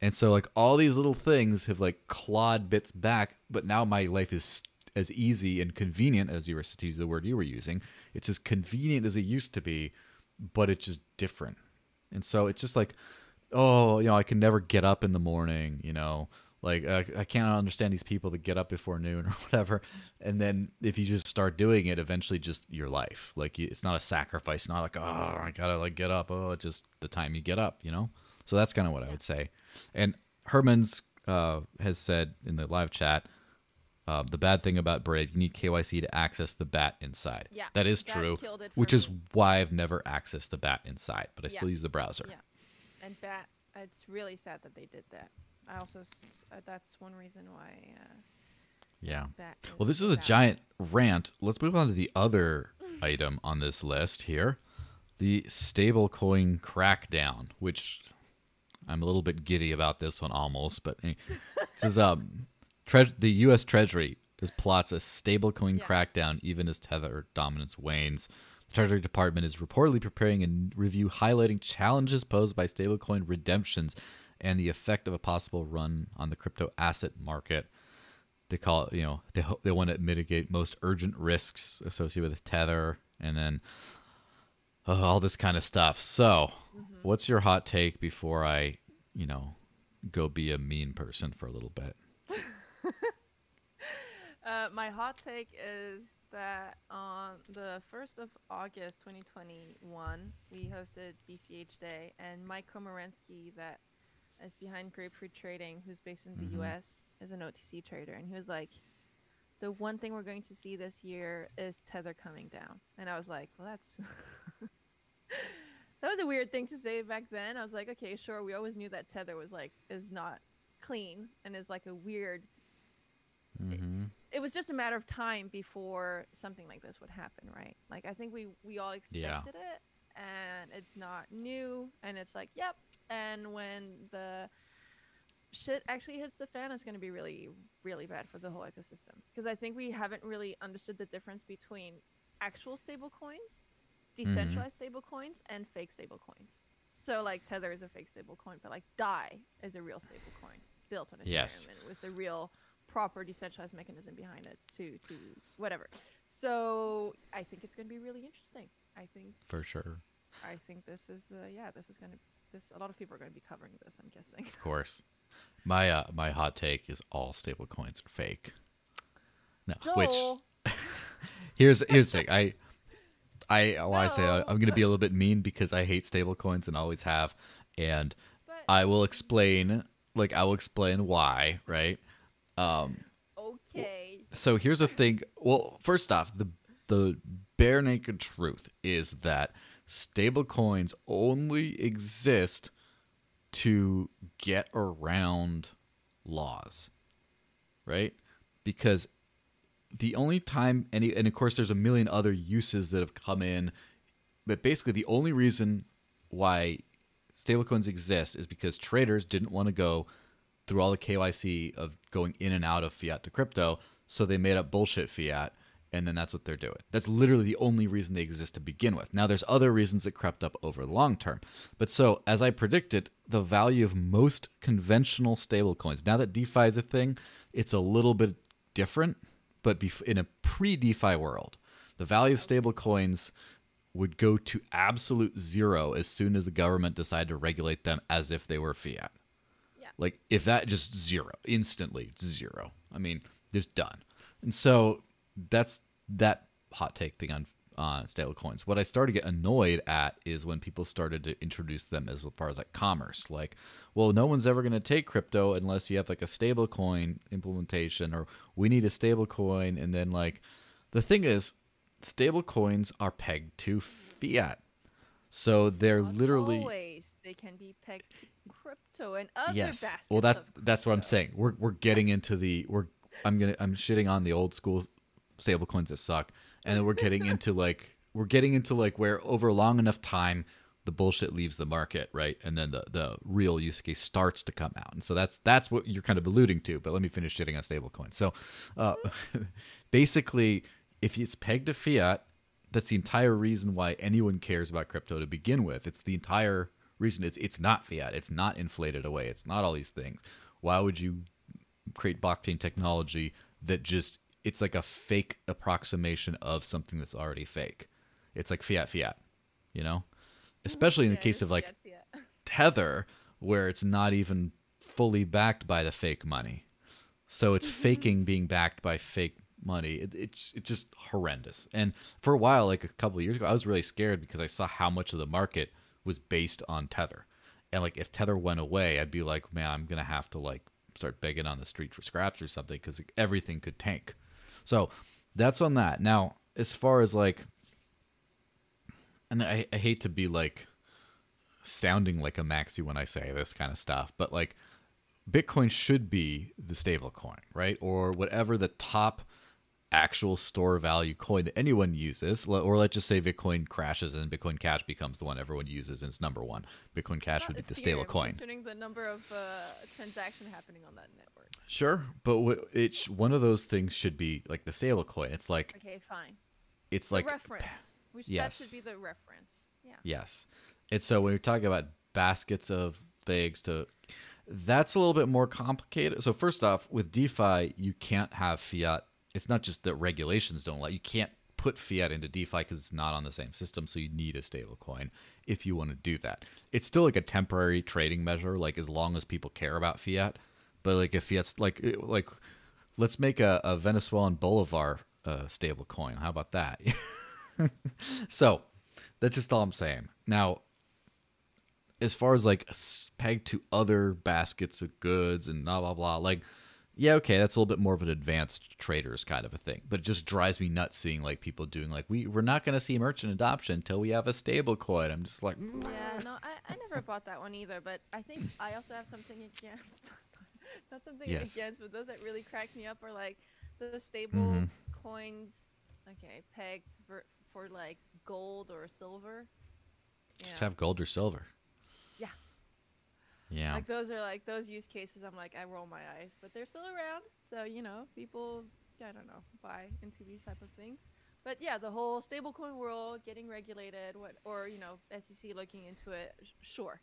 And so like all these little things have like clawed bits back but now my life is as easy and convenient as you were to use the word you were using. It's as convenient as it used to be but it's just different. And so it's just like oh you know i can never get up in the morning you know like I, I can't understand these people that get up before noon [laughs] or whatever and then if you just start doing it eventually just your life like you, it's not a sacrifice not like oh i gotta like get up oh it's just the time you get up you know so that's kind of what i would say and herman's uh, has said in the live chat uh, the bad thing about Brave, you need KYC to access the BAT inside. Yeah, that is that true. Which for is why I've never accessed the BAT inside, but I Yeah. still use the browser. Yeah. And BAT. it's really sad that they did that. I also s- uh, that's one reason why uh, Yeah. that. Well, this is a giant rant. Let's move on to the other item on this list here the stablecoin crackdown, which I'm a little bit giddy about this one almost, but anyway, this is um, [laughs] tre- the U.S. Treasury is plots a stablecoin Yeah. crackdown even as Tether dominance wanes. The Treasury Department is reportedly preparing a review highlighting challenges posed by stablecoin redemptions and the effect of a possible run on the crypto asset market they call it, you know, they ho- they want to mitigate most urgent risks associated with Tether, and then uh, all this kind of stuff. So, what's your hot take before I, you know, go be a mean person for a little bit? [laughs] Uh, my hot take is that on the 1st of August 2021, we hosted BCH Day, and Mike Komaransky, that is behind Grapefruit Trading, who's based in the Mhm. US, as an OTC trader, and he was like, the one thing we're going to see this year is Tether coming down. And I was like, well, that's. [laughs] that was a weird thing to say back then. I was like, okay, sure. We always knew that Tether was like, is not clean and is like a weird Mm-hmm. it was just a matter of time before something like this would happen, right? Like I think we we all expected it, and it's not new, and it's like, yep. And when the shit actually hits the fan, it's going to be really, really bad for the whole ecosystem. Because I think we haven't really understood the difference between actual stable coins, decentralized stable coins, and fake stable coins. So like Tether is a fake stable coin, but like Dai is a real stable coin built on Ethereum Yes. and with a real proper decentralized mechanism behind it to to whatever. So I think it's going to be really interesting. I think For sure, I think this is uh, yeah this is going to this a lot of people are going to be covering this. I'm guessing. of course. My uh, my hot take is all stable coins are fake. No, which Joel, [laughs] here's here's the thing. I I why I say I, No. I'm going to be a little bit mean because I hate stable coins and always have, and But I will explain. Like I will explain why, right? Um, okay. so here's the thing. Well, first off, the the bare naked truth is that stablecoins only exist to get around laws, right? Because the only time any and of course there's a million other uses that have come in, but basically the only reason why stablecoins exist is because traders didn't want to go through all the KYC of going in and out of fiat to crypto, so they made up bullshit fiat and then that's what they're doing. That's literally the only reason they exist to begin with. Now there's other reasons that crept up over the long term. But so, as I predicted, the value of most conventional stablecoins, now that DeFi is a thing, it's a little bit different, but in a pre-DeFi world, the value of stablecoins would go to absolute zero as soon as the government decided to regulate them as if they were fiat. Yeah. Like if that just zero, instantly zero. I mean, just done. And so that's that hot take thing on uh, stablecoins. What I started to get annoyed at is when people started to introduce them as far as like commerce. Like, well, no one's ever going to take crypto unless you have like a stable coin implementation, or we need a stable coin. And then like, the thing is, stable coins are pegged to fiat, so they're Not literally always. They can be pegged to crypto and other yes baskets well that that's what i'm saying we're we're getting into the we're i'm gonna i'm shitting on the old school stable coins that suck. And then we're getting [laughs] into like we're getting into like where over long enough time the bullshit leaves the market right? And then the the real use case starts to come out. And so that's that's what you're kind of alluding to but let me finish shitting on stable coins so uh [laughs] basically if it's pegged to fiat that's the entire reason why anyone cares about crypto to begin with. It's the entire reason is it's not fiat. It's not inflated away. It's not all these things. Why would you create blockchain technology that just it's like a fake approximation of something that's already fake. It's like fiat fiat you know? Especially in the Yeah, case of like fiat, fiat. [laughs] tether where it's not even fully backed by the fake money. So it's mm-hmm. faking being backed by fake money. It, it's it's just horrendous. And for a while like a couple of years ago i was really scared because i saw how much of the market was based on tether. And like if tether went away i'd be like man i'm gonna have to like start begging on the street for scraps or something because everything could tank so that's on that now as far as like and I, I hate to be like sounding like a maxi when I say this kind of stuff, but like Bitcoin should be the stable coin, right? Or whatever the top actual store value coin that anyone uses. Or let's just say Bitcoin crashes and Bitcoin Cash becomes the one everyone uses and it's number one. Bitcoin Cash would be the stable coin. Considering the number of uh, transaction happening on that network. Sure, but what it sh- one of those things should be like the stable coin. It's like Okay, fine. it's The like reference. Which that should be the reference. Yeah. Yes. And so when you're talking about baskets of things to that's a little bit more complicated. So first off, with DeFi, you can't have fiat. It's not just that regulations don't let you can't put fiat into DeFi because it's not on the same system. So you need a stable coin if you want to do that. It's still like a temporary trading measure, like as long as people care about fiat. But like if fiat's like like let's make a, a Venezuelan bolivar uh, stable coin. How about that? [laughs] so that's just all I'm saying. Now, as far as like pegged to other baskets of goods and blah blah blah, like yeah, okay, that's a little bit more of an advanced traders kind of a thing. But it just drives me nuts seeing like people doing like we we're not going to see merchant adoption until we have a stable coin. I'm just like Yeah, no, I, I never bought that one either, but I think I also have something against. [laughs] Not something Yes. against, but those that really crack me up are like the stable Mhm. coins, okay, pegged for, for like gold or silver. just Yeah. have gold or silver. Yeah. Like those are like those use cases. I'm like I roll my eyes, but they're still around. So you know, people I don't know buy into these type of things. But yeah, the whole stablecoin world getting regulated, what or you know SEC looking into it. Sure,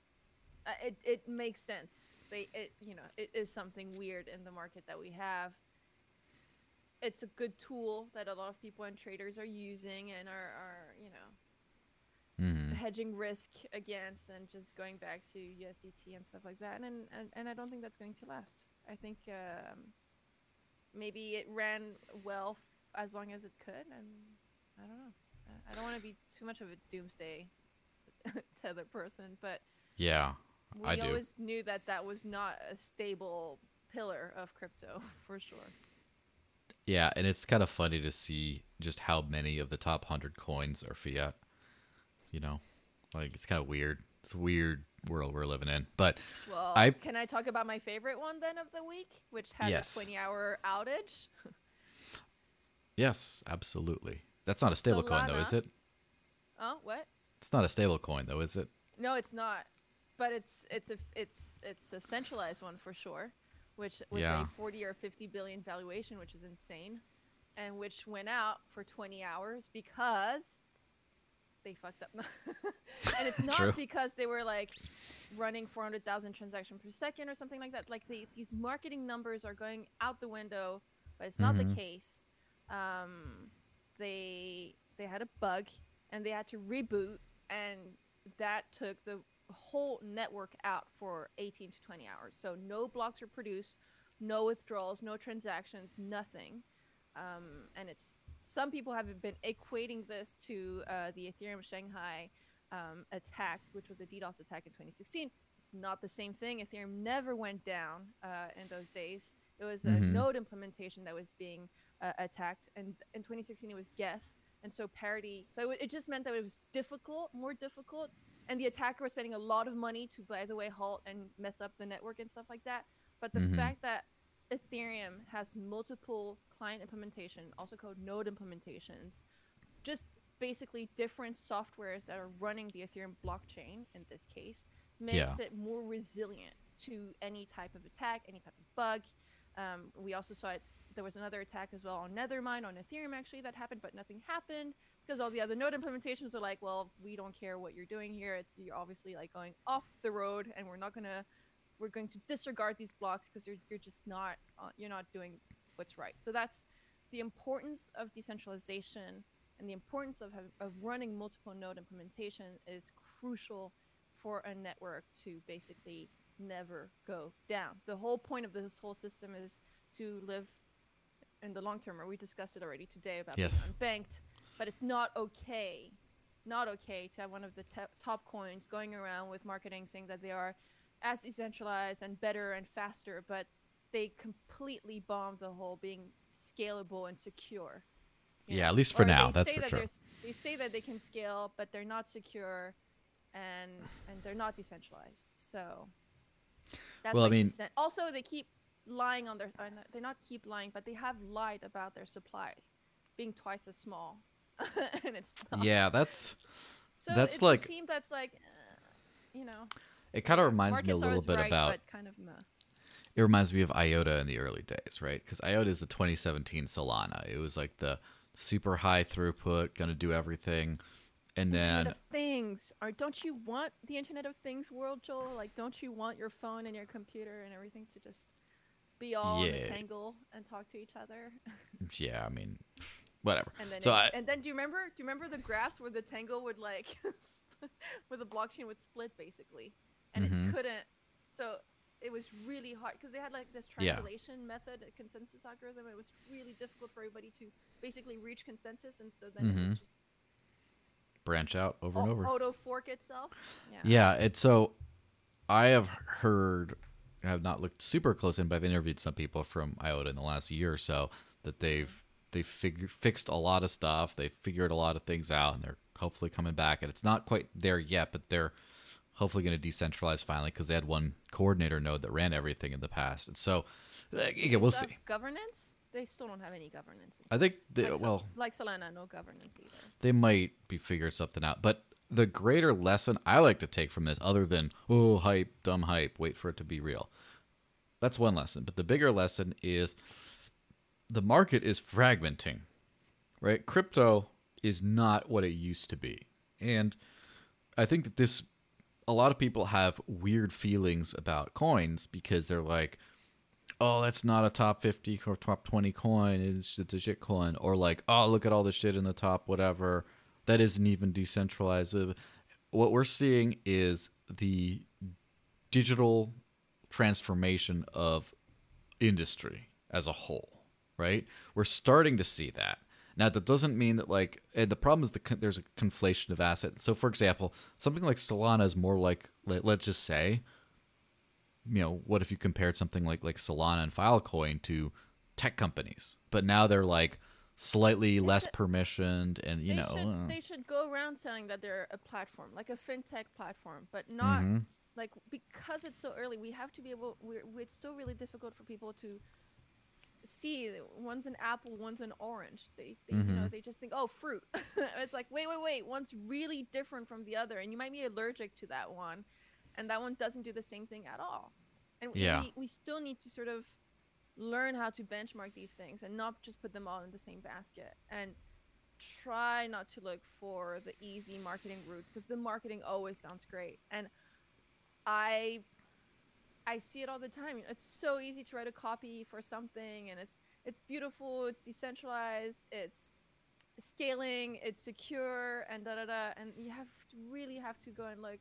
uh, it it makes sense. They it you know it is something weird in the market that we have. It's a good tool that a lot of people and traders are using and are, are you know hedging risk against and just going back to USDT and stuff like that. And and, and I don't think that's going to last. I think um, maybe it ran well f- as long as it could, and I don't know. I- don't want to be too much of a doomsday [laughs] tether person, but Yeah. We I do. always knew that that was not a stable pillar of crypto [laughs] for sure. Yeah, and it's kind of funny to see just how many of the top 100 coins are fiat. You know, like it's kind of weird. It's a weird world we're living in. But Well, I- can I talk about my favorite one then of the week, which had Yes. a 20-hour outage? yes, absolutely. That's not a stable coin though, is it? Oh, what? It's not a stable coin though, is it? No, it's not. But it's it's a it's it's a centralized one for sure, which with Yeah. a 40 or 50 billion valuation, which is insane, and which went out for 20 hours because they fucked up. [laughs] and it's [laughs] not because they were like running 400,000 transactions per second or something like that. Like these marketing numbers are going out the window, but it's not Mhm. the case. Um, they they had a bug and they had to reboot, and that took the whole network out for 18 to 20 hours. So no blocks were produced, no withdrawals, no transactions, nothing. Um, and it's some people have been equating this to uh, the Ethereum Shanghai um, attack, which was a DDoS attack in 2016. It's not the same thing. Ethereum never went down uh, in those days. It was a Mhm. node implementation that was being uh, attacked, and in 2016 it was Geth, and so parity. So it, it just meant that it was difficult, more difficult, and the attacker was spending a lot of money to, by the way, halt and mess up the network and stuff like that. But the Mhm. fact that Ethereum has multiple client implementation, also called node implementations, just basically different softwares that are running the Ethereum blockchain in this case, makes Yeah. it more resilient to any type of attack, any type of bug. Um, we also saw it. There was another attack as well on Nethermind on Ethereum actually that happened, but nothing happened because all the other node implementations are like, well, we don't care what you're doing here. It's you're obviously like going off the road, and we're not gonna we're going to disregard these blocks because you're, you're just not uh, you're not doing what's right so that's the importance of decentralization and the importance of, of running multiple node implementation is crucial for a network to basically never go down the whole point of this whole system is to live in the long term or we discussed it already today about Yes. being unbanked but it's not okay not okay to have one of the top coins going around with marketing saying that they are as decentralized and better and faster, but they completely bombed the whole being scalable and secure. Yeah, know? at least for Or now, they that's say for that sure. They say that they can scale, but they're not secure, and and they're not decentralized. So that's Well, I mean- also they keep lying on their. They not keep lying, but they have lied about their supply being twice as small, [laughs] and it's not. Yeah, that's So that's like- a team that's like, uh, you know. It kind of reminds me a little bit right, about kind of it reminds me of IOTA in the early days, right? Because IOTA is the 2017 Solana. It was like the super high throughput, gonna do everything, and Internet then of Things. Or don't you want the Internet of Things world, Joel? Like, don't you want your phone and your computer and everything to just be all in Yeah. a tangle and talk to each other? [laughs] yeah, I mean, whatever. And then, So it- I, and then, do you remember? Do you remember the graphs where the tangle would like, [laughs] where the blockchain would split basically, couldn't. So it was really hard because they had like this Yeah. triangulation method, a consensus algorithm. It was really difficult for everybody to basically reach consensus, and so then it Mhm. would just branch out over au- and over. auto fork itself. Yeah. Yeah, it's so I have heard I have not looked super close in, but I've interviewed some people from IOTA in the last year or so that they've they figured fixed a lot of stuff. They figured a lot of things out, and they're hopefully coming back. And it's not quite there yet, but they're hopefully going to decentralize finally because they had one coordinator node that ran everything in the past. And so, uh, again, we'll see. Governance? They still don't have any governance. I think they, like, well, like Solana, no governance either. they might be figuring something out. But the greater lesson I like to take from this, other than oh hype, dumb hype, wait for it to be real. That's one lesson. But the bigger lesson is the market is fragmenting. Right? Crypto is not what it used to be. And I think that this a lot of people have weird feelings about coins because they're like, oh, that's not a top 50 or top 20 coin. It's, it's a shit coin. Or like, oh, look at all the shit in the top, whatever. That isn't even decentralized. What we're seeing is the digital transformation of industry as a whole, right? We're starting to see that. Now, that doesn't mean that, like, and the problem is the con- there's a conflation of assets. So, for example, something like Solana is more like, let, let's just say, you know, what if you compared something like like Solana and Filecoin to tech companies, but now they're like slightly less should- permissioned, and you they know, should uh, they should go around saying that they're a platform, like a fintech platform, but not mhm. like because it's so early. We have to be able. We're, we- it's still really difficult for people to see. One's an apple, one's an orange. They, they you know, Mhm. they just think, oh, fruit. [laughs] it's like, wait, wait, wait. One's really different from the other, and you might be allergic to that one, and that one doesn't do the same thing at all. And Yeah. we, we still need to sort of learn how to benchmark these things and not just put them all in the same basket and try not to look for the easy marketing route because the marketing always sounds great and i i see it all the time. It's so easy to write a copy for something and it's it's beautiful it's decentralized it's scaling it's secure and da da da. And you have to really have to go and look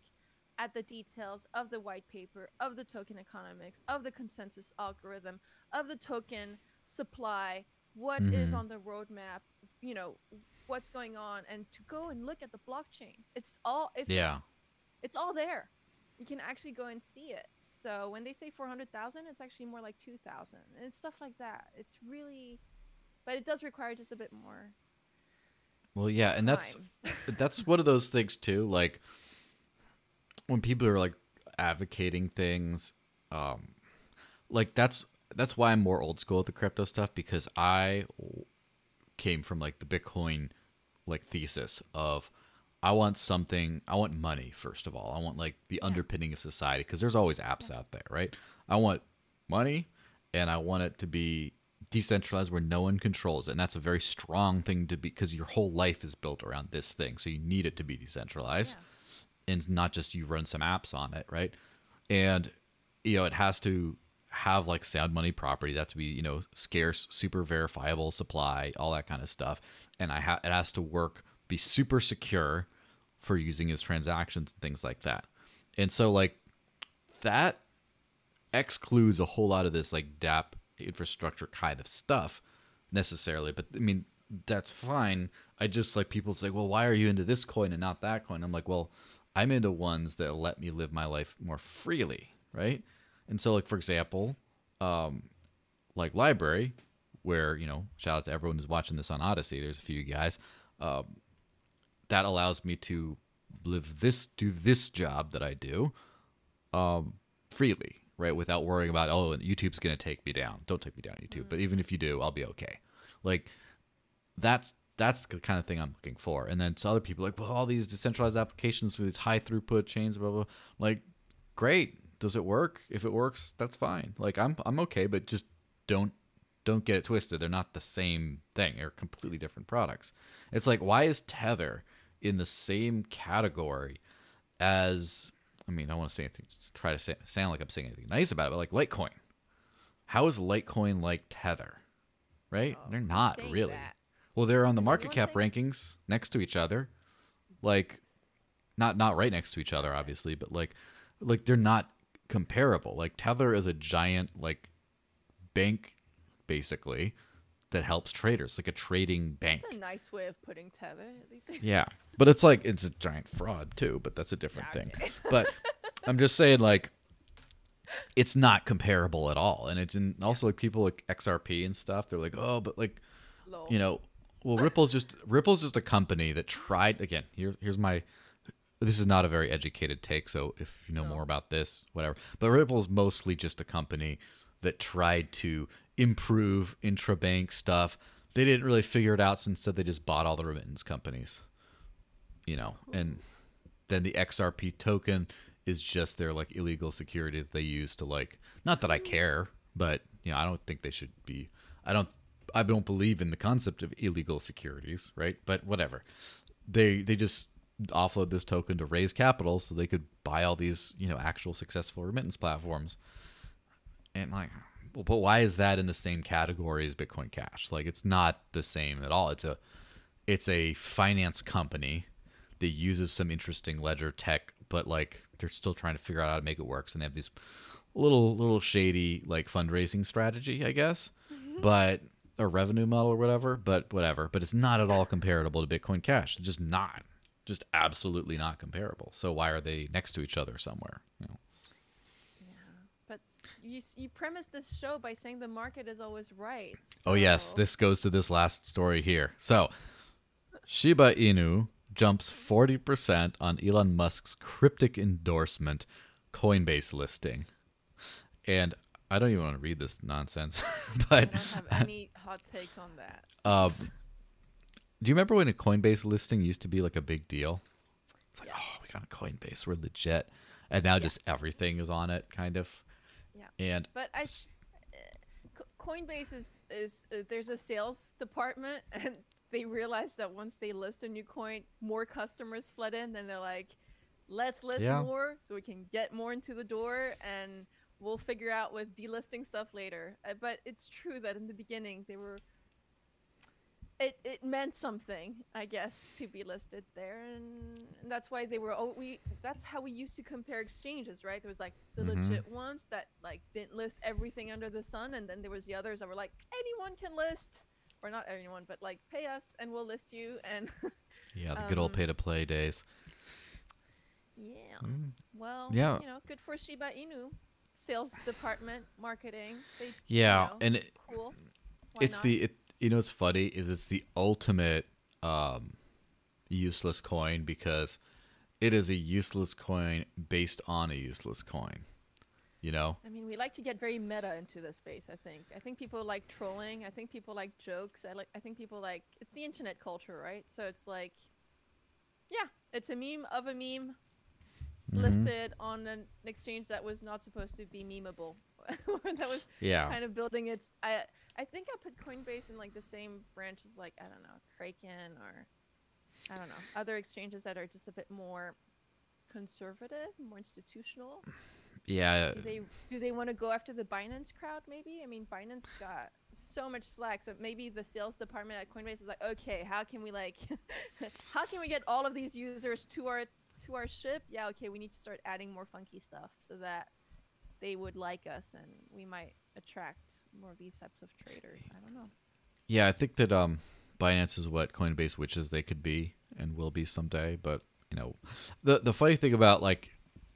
at the details of the white paper of the token economics of the consensus algorithm of the token supply What is Mhm. on the roadmap you know what's going on and to go and look at the blockchain. It's all if Yeah. it's, it's all there. You can actually go and see it so when they say 400000 it's actually more like 2000 and stuff like that it's really but it does require just a bit more Well, yeah, and that's [laughs] that's one of those things too. Like when people are like advocating things, um, like that's that's why I'm more old school with the crypto stuff because I came from like the Bitcoin like thesis of I want something. I want money first of all. I want like the underpinning of society because there's always apps out there, right? I want money, and I want it to be decentralized where no one controls it. And that's a very strong thing to be because your whole life is built around this thing. So you need it to be decentralized Yeah. and not just you run some apps on it, right? And you know, it has to have like sound money properties. That to be you know scarce, super verifiable supply, all that kind of stuff. And I ha- it has to work, be super secure for using his transactions and things like that. And so like that excludes a whole lot of this like dApp infrastructure kind of stuff necessarily. But I mean, that's fine. I just like people say, well, why are you into this coin and not that coin? I'm like, well, I'm into ones that let me live my life more freely, right? And so, like for example, um, like LBRY, where you know, shout out to everyone who's watching this on Odysee. There's a few guys. Um, that allows me to live this, do this job that I do, um, freely, right? Without worrying about, oh, YouTube's to take me down. Don't take me down, YouTube. But even if you do, I'll be okay. Like, that's that's the kind of thing I'm looking for. And then to other people, like, well, all these decentralized applications with these high throughput chains, blah, blah, blah. Like, great. Does it work? If it works, that's fine. Like, I'm I'm okay, but just don't don't get it twisted. They're not the same thing. They're completely different products. It's like, why is Tether in the same category as I mean, I want to say anything, try to say, sound like I'm saying anything nice about it, but like Litecoin. How is Litecoin like Tether? Right? Oh, They're not really. that? Well, they're on the Is market cap saying rankings next to each other. Like not not right next to each other obviously, but like like they're not comparable. Like Tether is a giant like bank basically that helps traders, like a trading bank. That's a nice way of putting tether. Yeah. But it's like it's a giant fraud too, but that's a different Yeah, thing. okay. [laughs] But I'm just saying like it's not comparable at all. And it's in also like people like XRP and stuff, they're like, "Oh, but like Lol. you know, well Ripple's just Ripple's just a company that tried again, here's here's my this is not a very educated take, so if you know No. more about this, whatever. But Ripple's mostly just a company that tried to improve intrabank stuff. They didn't really figure it out, so instead they just bought all the remittance companies. You know, and then the XRP token is just their like illegal security that they use to like not that I care, but you know, I don't think they should be I don't I don't believe in the concept of illegal securities, right? But whatever. They they just offload this token to raise capital so they could buy all these, you know, actual successful remittance platforms. And like well, but why is that in the same category as Bitcoin Cash? Like it's not the same at all. It's a it's a finance company that uses some interesting ledger tech, but like they're still trying to figure out how to make it work. So they have these little little shady like fundraising strategy, I guess, mm-hmm. but a revenue model or whatever. But whatever. But it's not at all comparable to Bitcoin Cash. It's just not. Just absolutely not comparable. So why are they next to each other somewhere? You know? You you premise this show by saying the market is always right. Oh yes, this goes to this last story here. So, Shiba Inu jumps 40% on Elon Musk's cryptic endorsement Coinbase listing. And I don't even want to read this nonsense, [laughs] but I don't have any hot takes on that. uh, do you remember when a Coinbase listing used to be like a big deal? It's like, Yes. oh, we got a Coinbase, we're legit. And now Yeah. just everything is on it, kind of. And But I, uh, Coinbase is is uh, there's a sales department, [laughs] and they realize that once they list a new coin, more customers flood in. Then they're like, let's list Yeah. more so we can get more into the door, and we'll figure out with delisting stuff later. Uh, but it's true that in the beginning they were. It, it meant something, I guess, to be listed there, and that's why they were. Oh, we. That's how we used to compare exchanges, right? There was like the Mhm. legit ones that like didn't list everything under the sun, and then there was the others that were like anyone can list, or not anyone, but like pay us and we'll list you. And [laughs] yeah, the good old Um, pay to play days. yeah, Mm. well, Yeah. you know, good for Shiba Inu, sales department, marketing. They, Yeah, you know, and it, cool. Why it's not? the it, you know what's funny is it's the ultimate um useless coin because it is a useless coin based on a useless coin you know I mean, we like to get very meta into this space. I think. I think people like trolling. I think people like jokes. I like. I think people like. It's the internet culture, right? So it's like, yeah, it's a meme of a meme Mhm. listed on an exchange that was not supposed to be memeable, [laughs] that was yeah kind of building its. I I think I put Coinbase in like the same branch as like I don't know Kraken or I don't know other exchanges that are just a bit more conservative, more institutional. yeah Do they do they want to go after the Binance crowd? Maybe. I mean, Binance got so much slack, so maybe the sales department at Coinbase is like, okay, how can we like, [laughs] how can we get all of these users to our to our ship? Yeah, okay, we need to start adding more funky stuff so that they would like us and we might attract more of these types of traders. I don't know. yeah i think that um binance is what coinbase wishes they could be and will be someday but you know the the funny thing about like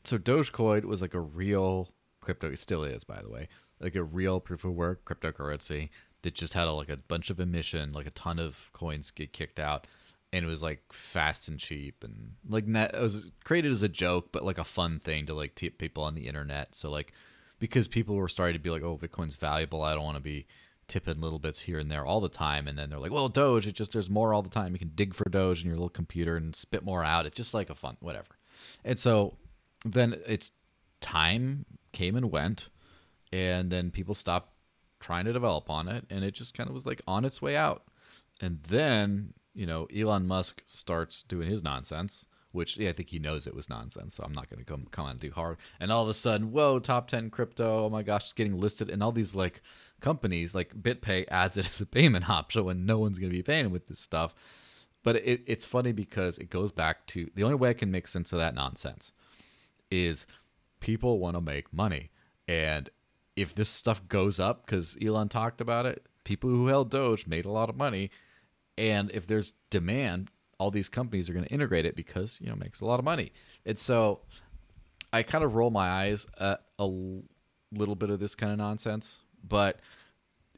so dogecoin was like a real crypto it still is by the way like a real proof of work cryptocurrency that just had a, like a bunch of emission like a ton of coins get kicked out and it was like fast and cheap and like that it was created as a joke but like a fun thing to like tip people on the internet. So like because people were starting to be like oh bitcoin's valuable i don't want to be tipping little bits here and there all the time. And then they're like well doge it just there's more all the time. You can dig for doge in your little computer and spit more out. It's just like a fun whatever. And so then it's time came and went and then people stopped trying to develop on it and it just kind of was like on its way out. And then you know elon musk starts doing his nonsense which yeah, i think he knows it was nonsense so i'm not going to come come on too hard and all of a sudden whoa top 10 crypto oh my gosh it's getting listed and all these like companies like bitpay adds it [laughs] as a payment option when no one's going to be paying with this stuff but it, it's funny because it goes back to the only way i can make sense of that nonsense is people want to make money. And if this stuff goes up, because Elon talked about it, people who held Doge made a lot of money. And if there's demand, all these companies are going to integrate it because, you know, it makes a lot of money. And so I kind of roll my eyes at a little bit of this kind of nonsense. But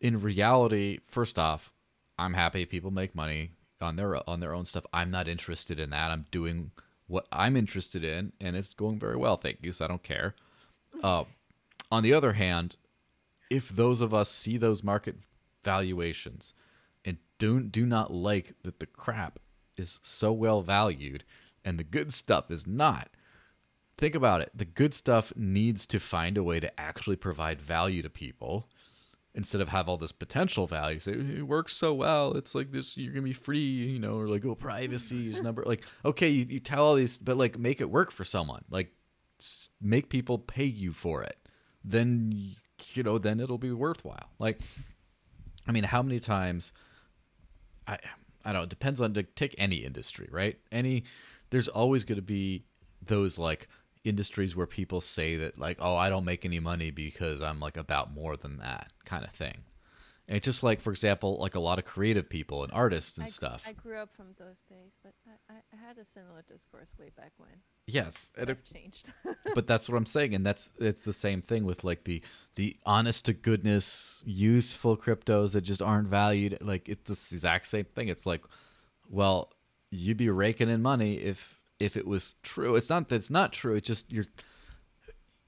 in reality, first off, I'm happy people make money on their on their own stuff. I'm not interested in that. I'm doing what I'm interested in, and it's going very well. Thank you. So I don't care. Uh, on the other hand, if those of us see those market valuations and do do not like that the crap is so well valued and the good stuff is not, think about it. The good stuff needs to find a way to actually provide value to people instead of have all this potential value. Say it works so well, it's like this. You're gonna be free, you know, or like oh privacy is number. Like okay, you, you tell all these, but like make it work for someone. Like make people pay you for it. Then you know, then it'll be worthwhile. Like, I mean, how many times? I I don't know. It depends on to take any industry, right? Any there's always going to be those like industries where people say that like, oh, I don't make any money because I'm like about more than that kind of thing. And it's just like, for example, like a lot of creative people and artists and I, stuff. I grew up from those days, but I, I, had a similar discourse way back when. yes, and it, changed. [laughs] but that's what I'm saying, and that's it's the same thing with like the the honest to goodness, useful cryptos that just aren't valued. Like it's the exact same thing. It's like, well, you'd be raking in money if if it was true. It's not that it's not true. It's just you're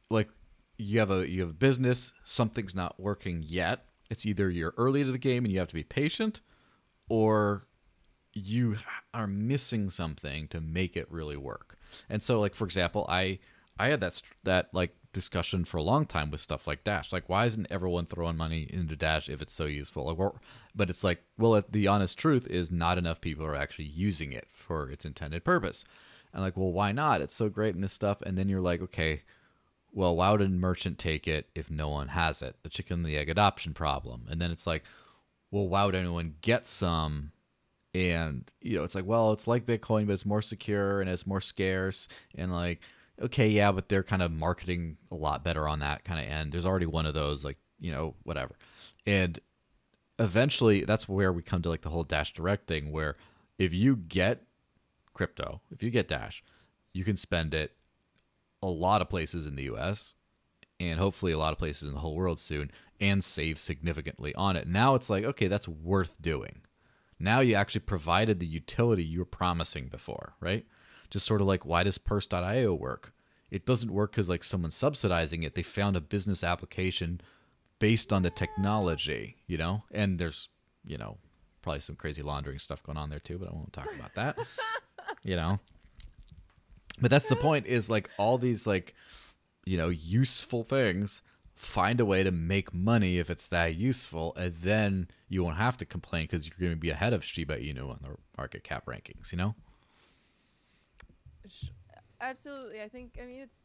like you have a you have a business, something's not working yet. It's either you're early to the game and you have to be patient, or you are missing something to make it really work. And so, like for example, I I had that that like discussion for a long time with stuff like Dash. Like, why isn't everyone throwing money into Dash if it's so useful? Like, we're- but it's like, well, the honest truth is not enough people are actually using it for its intended purpose. And like, well, why not? It's so great in this stuff. And then you're like, okay, well, why would a merchant take it if no one has it? The chicken and the egg adoption problem. And then it's like, well, why would anyone get some? And you know, it's like, well, it's like Bitcoin, but it's more secure and it's more scarce. And like, okay, yeah, but they're kind of marketing a lot better on that kind of end. There's already one of those, like, you know, whatever. And eventually, that's where we come to like the whole Dash Direct thing, where if you get crypto, if you get Dash, you can spend it a lot of places in the US and hopefully a lot of places in the whole world soon and save significantly on it. Now it's like, okay, that's worth doing. Now you actually provided the utility you were promising before, right? Just sort of like why does purse.io work? It doesn't work cuz like someone's subsidizing it. They found a business application based on the technology, you know? And there's, you know, probably some crazy laundering stuff going on there too, but I won't talk about that. [laughs] you know. But that's the point is like all these like you know useful things find a way to make money if it's that useful and then you won't have to complain because you're going to be ahead of Shiba Inu on the market cap rankings, you know? Absolutely. I think I mean it's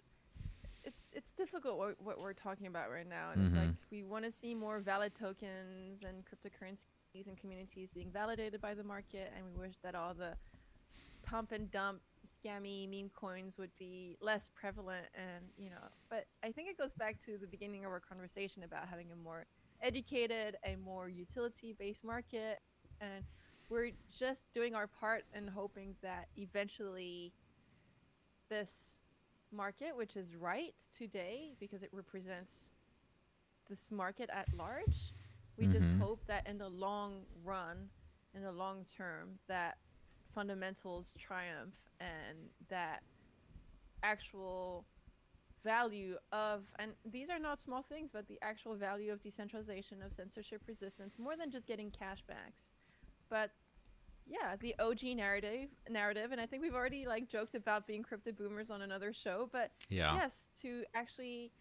it's it's difficult what, what we're talking about right now and it's mm-hmm. like we want to see more valid tokens and cryptocurrencies and communities being validated by the market and we wish that all the pump and dump scammy meme coins would be less prevalent and you know but I think it goes back to the beginning of our conversation about having a more educated a more utility based market and we're just doing our part and hoping that eventually this market, which is right today because it represents this market at large. We just Mhm. hope that in the long run, in the long term, that fundamentals triumph and that actual value of and these are not small things but the actual value of decentralization of censorship resistance more than just getting cashbacks but yeah the og narrative narrative and i think we've already like joked about being crypto boomers on another show but Yeah. yes to actually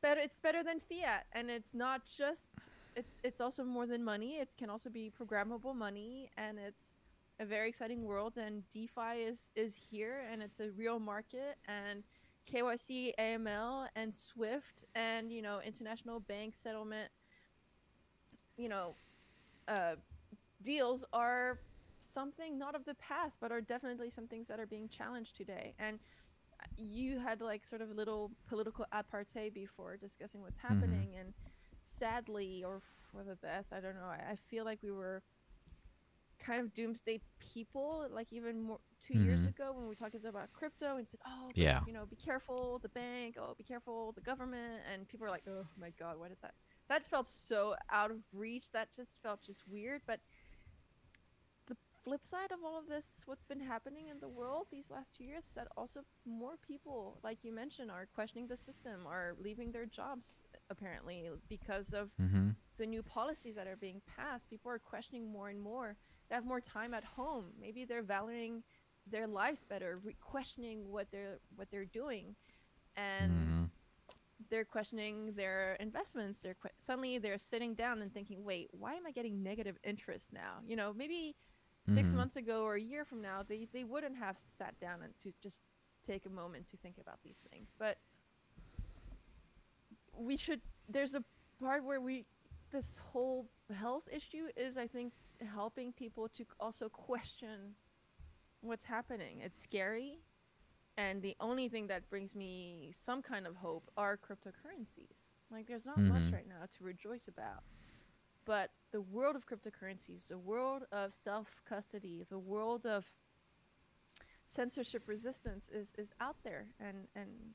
better it's better than fiat and it's not just it's it's also more than money it can also be programmable money and it's a very exciting world and defi is is here and it's a real market and kyc aml and swift and you know international bank settlement you know uh, deals are something not of the past but are definitely some things that are being challenged today. And you had like sort of a little political apartheid before discussing what's happening and sadly or for the best i don't know I, I feel like we were kind of doomsday people like even more 2 years Mhm. ago when we talked about crypto and said oh Yeah. you know be careful the bank oh be careful the government and people are like oh my god what is that that felt so out of reach that just felt just weird but the flip side of all of this what's been happening in the world these last two years is that also more people like you mentioned are questioning the system are leaving their jobs apparently because of Mm-hmm. the new policies that are being passed people are questioning more and more they have more time at home maybe they're valuing their lives better re- questioning what they're what they're doing and Mhm. they're questioning their investments they're que- suddenly they're sitting down and thinking wait why am i getting negative interest now you know maybe 6 Mhm. months ago or a year from now they, they wouldn't have sat down and to just take a moment to think about these things but we should there's a part where we this whole health issue is i think helping people to also question what's happening it's scary and the only thing that brings me some kind of hope are cryptocurrencies like there's not much Mhm. right now to rejoice about but the world of cryptocurrencies, the world of self custody, the world of censorship resistance is, is out there and, and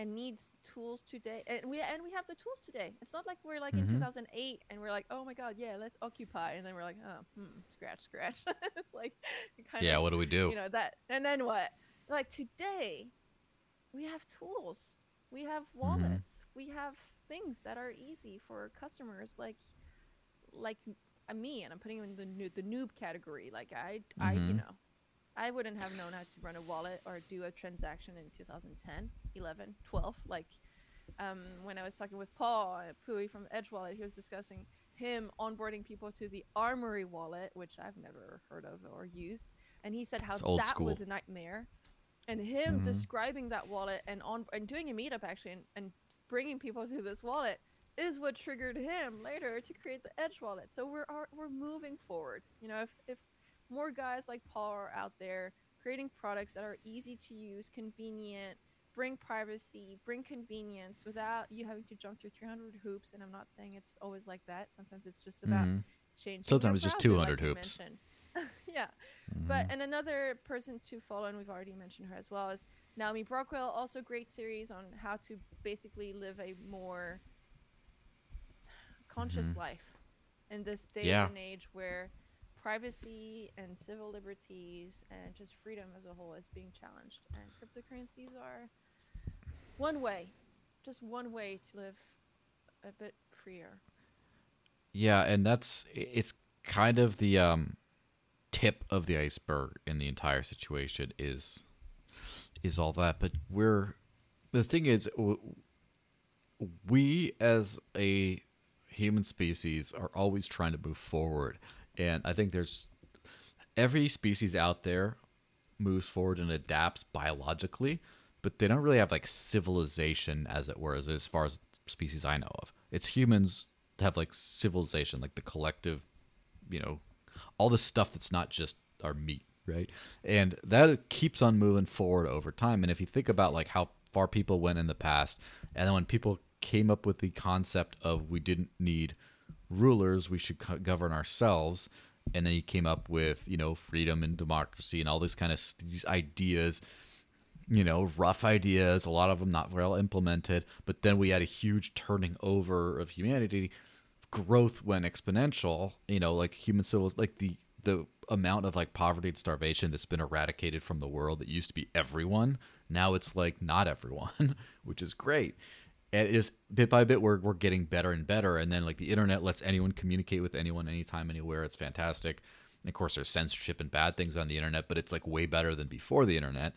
and needs tools today and we and we have the tools today. It's not like we're like Mhm. in 2008 and we're like oh my god yeah let's occupy and then we're like oh hmm, scratch scratch. [laughs] It's like kind Yeah, of what do we do? you know that and then what? Like today we have tools. We have wallets. We have things that are easy for customers like like uh, me and i'm putting him in the, noo- the noob category. Like i i you Mhm. know i wouldn't have known how to run a wallet or do a transaction in 2010 11 12 like um, when i was talking with paul uh, Puey from edge wallet he was discussing him onboarding people to the armory wallet which i've never heard of or used and he said how that was a nightmare. And him Mhm. describing that wallet and on and doing a meetup actually and, and bringing people to this wallet is what triggered him later to create the edge wallet. So we're are, we're moving forward. You know if if more guys like paul are out there creating products that are easy to use convenient bring privacy bring convenience without you having to jump through 300 hoops and i'm not saying it's always like that sometimes it's just about Mhm. changing Sometimes it's just 200 like hoops. [laughs] yeah but Mhm. and another person to follow, and we've already mentioned her as well, is Naomi Brockwell. Also, great series on how to basically live a more conscious Mhm. life in this day Yeah. and age where privacy and civil liberties and just freedom as a whole is being challenged. And cryptocurrencies are one way, just one way to live a bit freer. Yeah, and that's it's kind of the um tip of the iceberg in the entire situation is is all that, but we're the thing is we as a human species are always trying to move forward. And I think there's every species out there moves forward and adapts biologically, but they don't really have like civilization, as it were, as, as far as species I know of. It's humans that have like civilization, like the collective, you know, all the stuff that's not just our meat, right? And that keeps on moving forward over time. And if you think about like how far people went in the past, and then when people came up with the concept of we didn't need rulers, we should co- govern ourselves. And then he came up with, you know, freedom and democracy and all these kind of s- these ideas, you know, rough ideas, a lot of them not well implemented. But then we had a huge turning over of humanity. Growth went exponential, you know, like human civil, like the the amount of like poverty and starvation that's been eradicated from the world that used to be everyone. Now it's like not everyone, [laughs] which is great and it is bit by bit we're, we're getting better and better. And then like the internet lets anyone communicate with anyone anytime anywhere. It's fantastic. And of course there's censorship and bad things on the internet but it's like way better than before the internet.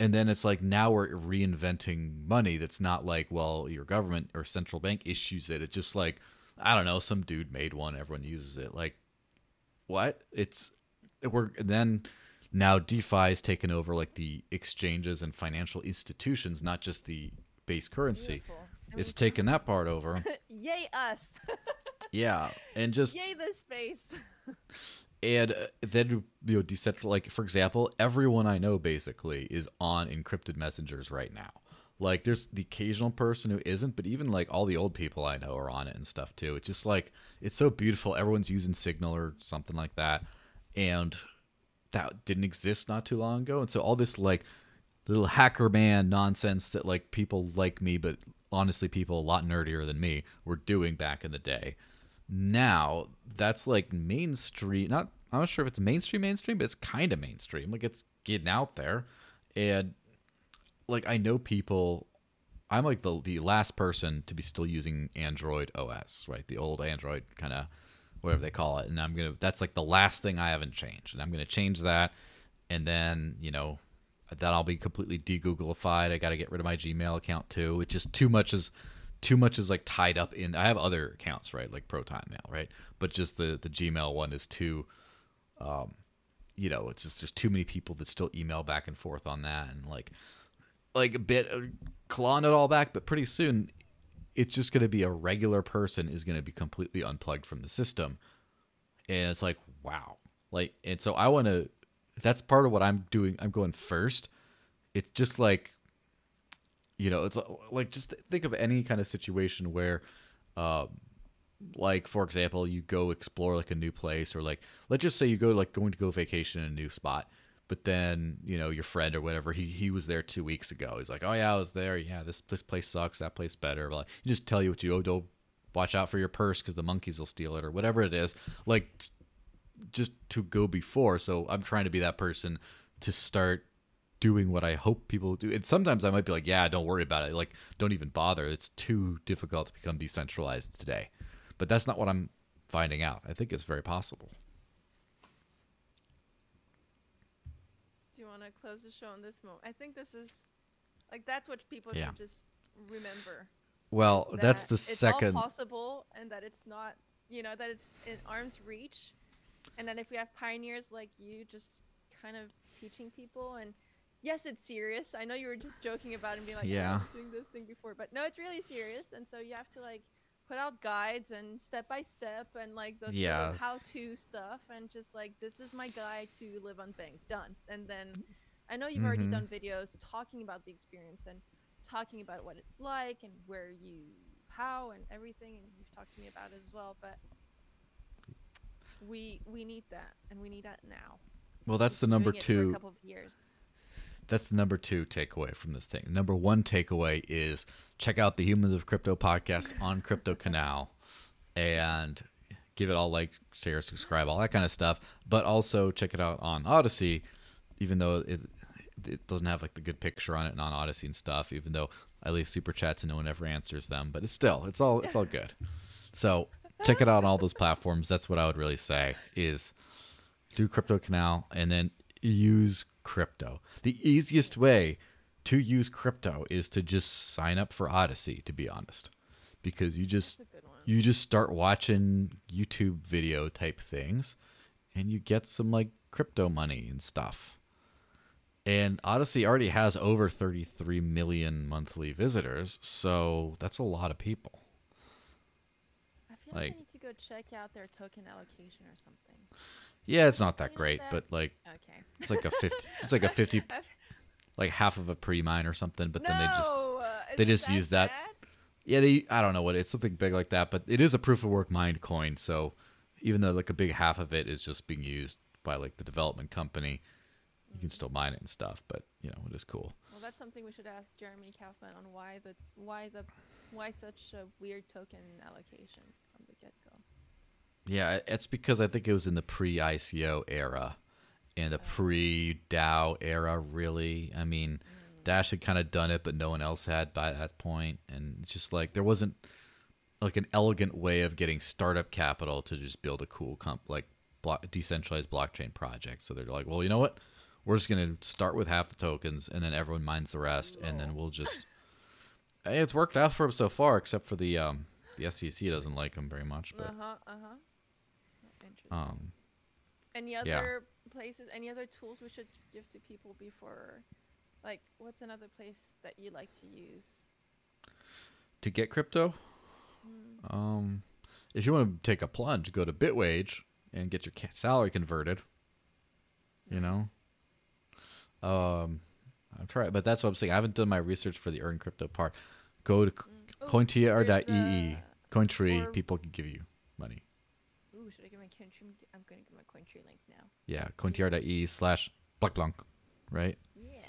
And then it's like now we're reinventing money that's not like well your government or central bank issues it. It's just like i don't know some dude made one everyone uses it. Like what? It's we're then now DeFi is taken over like the exchanges and financial institutions, not just the base currency. Beautiful. It's taken that part [laughs] over. Yay us! [laughs] yeah, and just Yay this space! and uh, then you know decentral like for example, everyone I know basically is on encrypted messengers right now. Like there's the occasional person who isn't, but even like all the old people I know are on it and stuff too. It's just like it's so beautiful. Everyone's using Signal or something like that, and that didn't exist not too long ago. And so all this like little hacker man nonsense that like people like me, but honestly people a lot nerdier than me were doing back in the day. Now that's like mainstream. Not I'm not sure if it's mainstream mainstream, but it's kind of mainstream. Like it's getting out there, and like I know people. I'm like the the last person to be still using Android OS, right? The old Android kind of whatever they call it, and I'm gonna. That's like the last thing I haven't changed, and I'm gonna change that, and then you know, then I'll be completely de-Googleified. I got to get rid of my Gmail account too. It's just too much is too much is like tied up in. I have other accounts, right? Like Proton Mail, right? But just the the Gmail one is too. Um, you know, it's just there's too many people that still email back and forth on that, and like like a bit uh, clawing it all back, but pretty soon it's just going to be a regular person is going to be completely unplugged from the system. And it's like, wow. Like, and so I want to, that's part of what I'm doing. I'm going first. It's just like, you know, it's like, just think of any kind of situation where, um, like for example, you go explore like a new place, or like let's just say you go like going to go vacation in a new spot, but then you know your friend or whatever he he was there two weeks ago. He's like, oh yeah, I was there. Yeah, this this place sucks. That place better. Like he just tell you what you oh don't watch out for your purse because the monkeys will steal it or whatever it is. Like just to go before. So I'm trying to be that person to start doing what I hope people do. And sometimes I might be like, yeah, don't worry about it. Like, don't even bother. It's too difficult to become decentralized today. But that's not what I'm finding out. I think it's very possible. Do you want to close the show on this moment? I think this is like that's what people Yeah. should just remember. Well, is that's that the it's second. all possible, and that it's not, you know, that it's in arm's reach, and then if we have pioneers like you, just kind of teaching people, and yes, it's serious. I know you were just joking about it and being like, yeah, I Yeah. was doing this thing before, but no, it's really serious, and so you have to like put out guides and step by step and like those sort of how-to stuff, and just like this is my guide to live on bank done, and then. I know you've already Mhm. done videos talking about the experience and talking about what it's like and where you how and everything and you've talked to me about it as well but we we need that and we need that now well, that's the number two. couple of years That's the number two takeaway from this thing. Number one takeaway is check out the Humans of Crypto podcast on Crypto Canal and give it all like, share, subscribe, all that kind of stuff. But also check it out on Odysee, even though it it doesn't have like the good picture on it and on Odysee and stuff. Even though I leave super chats and no one ever answers them, but it's still it's all it's all [laughs] good. So check it out on all those platforms. That's what I would really say is do crypto canal and then use crypto the easiest way to use crypto is to just sign up for odysee to be honest because you just That's a good one. you just start watching youtube video type things and you get some like crypto money and stuff and odysee already has over 33 million monthly visitors so that's a lot of people feel like, like- i need to go check out their token allocation or something yeah it's not that You great that- but like okay it's like a 50 [laughs] it's like a 50 like half of a pre-mine or something but no, then they just uh, they is just use that- sad? Yeah, they I don't know what it's something big like that, but it is a proof of work mined coin. So even though like a big half of it is just being used by like the development company, you can still mine it and stuff. But you know it is cool. Well, that's something we should ask Jeremy Kauffman on why the why the why such a weird token allocation from the get go. Yeah, it's because I think it was in the pre-ICO era and the pre-DAO era. Really, I mean, Dash had kind of done it, but no one else had by that point. and it's just like there wasn't like an elegant way of getting startup capital to just build a cool comp like block, decentralized blockchain project. So they're like, well, you know what? We're just gonna start with half the tokens, and then everyone mines the rest, and then we'll just. [laughs] Hey, it's worked out for them so far, except for the um the SEC doesn't like them very much, uh-huh, Uh huh. Interesting. Um any yeah. other places? Any other tools we should give to people before? Like, what's another place that you like to use? to get crypto, Hmm. um, if you want to take a plunge, go to Bitwage and get your salary converted. You know, Um, I'm trying, but that's what I'm saying. I haven't done my research for the earn crypto part. Go to Mm. Oh, cointr.ee, Cointree. people can give you money. Ooh, I give my Cointree? I'm going to give my Cointree link now. Yeah, cointr.ee slash black blanc, right? Yeah.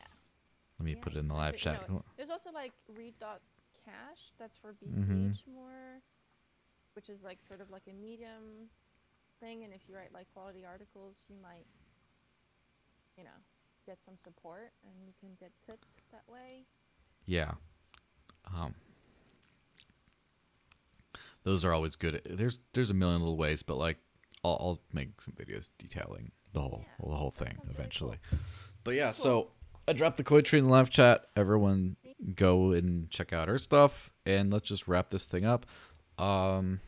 Let me put it in the live chat. no, There's also like read.cash. That's for BCH Mhm. more, which is like sort of like a medium thing. And if you write like quality articles, you might, you know, get some support and you can get tips that way. Yeah. Um, those are always good. There's there's a million little ways, but like I'll, I'll make some videos detailing the whole Yeah, the whole thing eventually. cool. But yeah, Cool. so I dropped the Cointree in the live chat. Everyone go and check out her stuff, and let's just wrap this thing up. Um,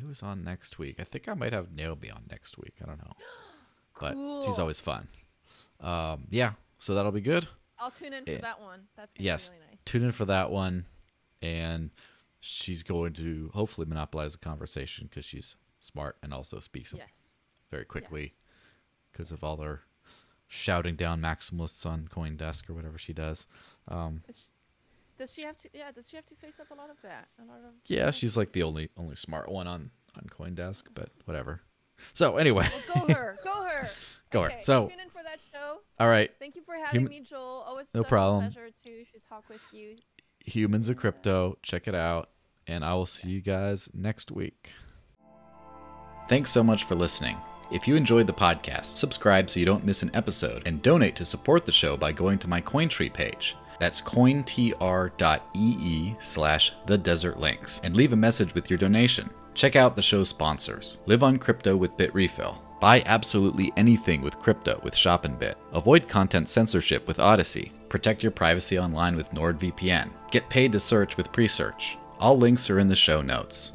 who's on next week? I think I might have Naomi on next week. I don't know, [gasps] but she's always fun. Um, yeah, so that'll be good. I'll tune in for Yeah. that one. That's Yes, really nice. tune in for that one, and she's going to hopefully monopolize the conversation because she's smart and also speaks Yes. very quickly Yes. because of all her shouting down maximalists on CoinDesk or whatever she does. Um, Does she have to? Yeah. Does she have to face up a lot of that? A lot of. Yeah, she's like the only only smart one on on CoinDesk, but whatever. So anyway, Well, go her. Go her. [laughs] Go her. So- tune in for that show. all right, Thank you for having Hum- me, Joel. Always No problem. a pleasure to to talk with you. humans of crypto, check it out, and I will see you guys next week. Thanks so much for listening. If you enjoyed the podcast, subscribe so you don't miss an episode, and donate to support the show by going to my Cointree page. That's cointr.ee slash the desert lynx, and leave a message with your donation. Check out the show's sponsors. Live on crypto with Bitrefill. Buy absolutely anything with crypto with ShopinBit. Avoid content censorship with Odysee. Protect your privacy online with NordVPN. Get paid to search with Presearch. All links are in the show notes.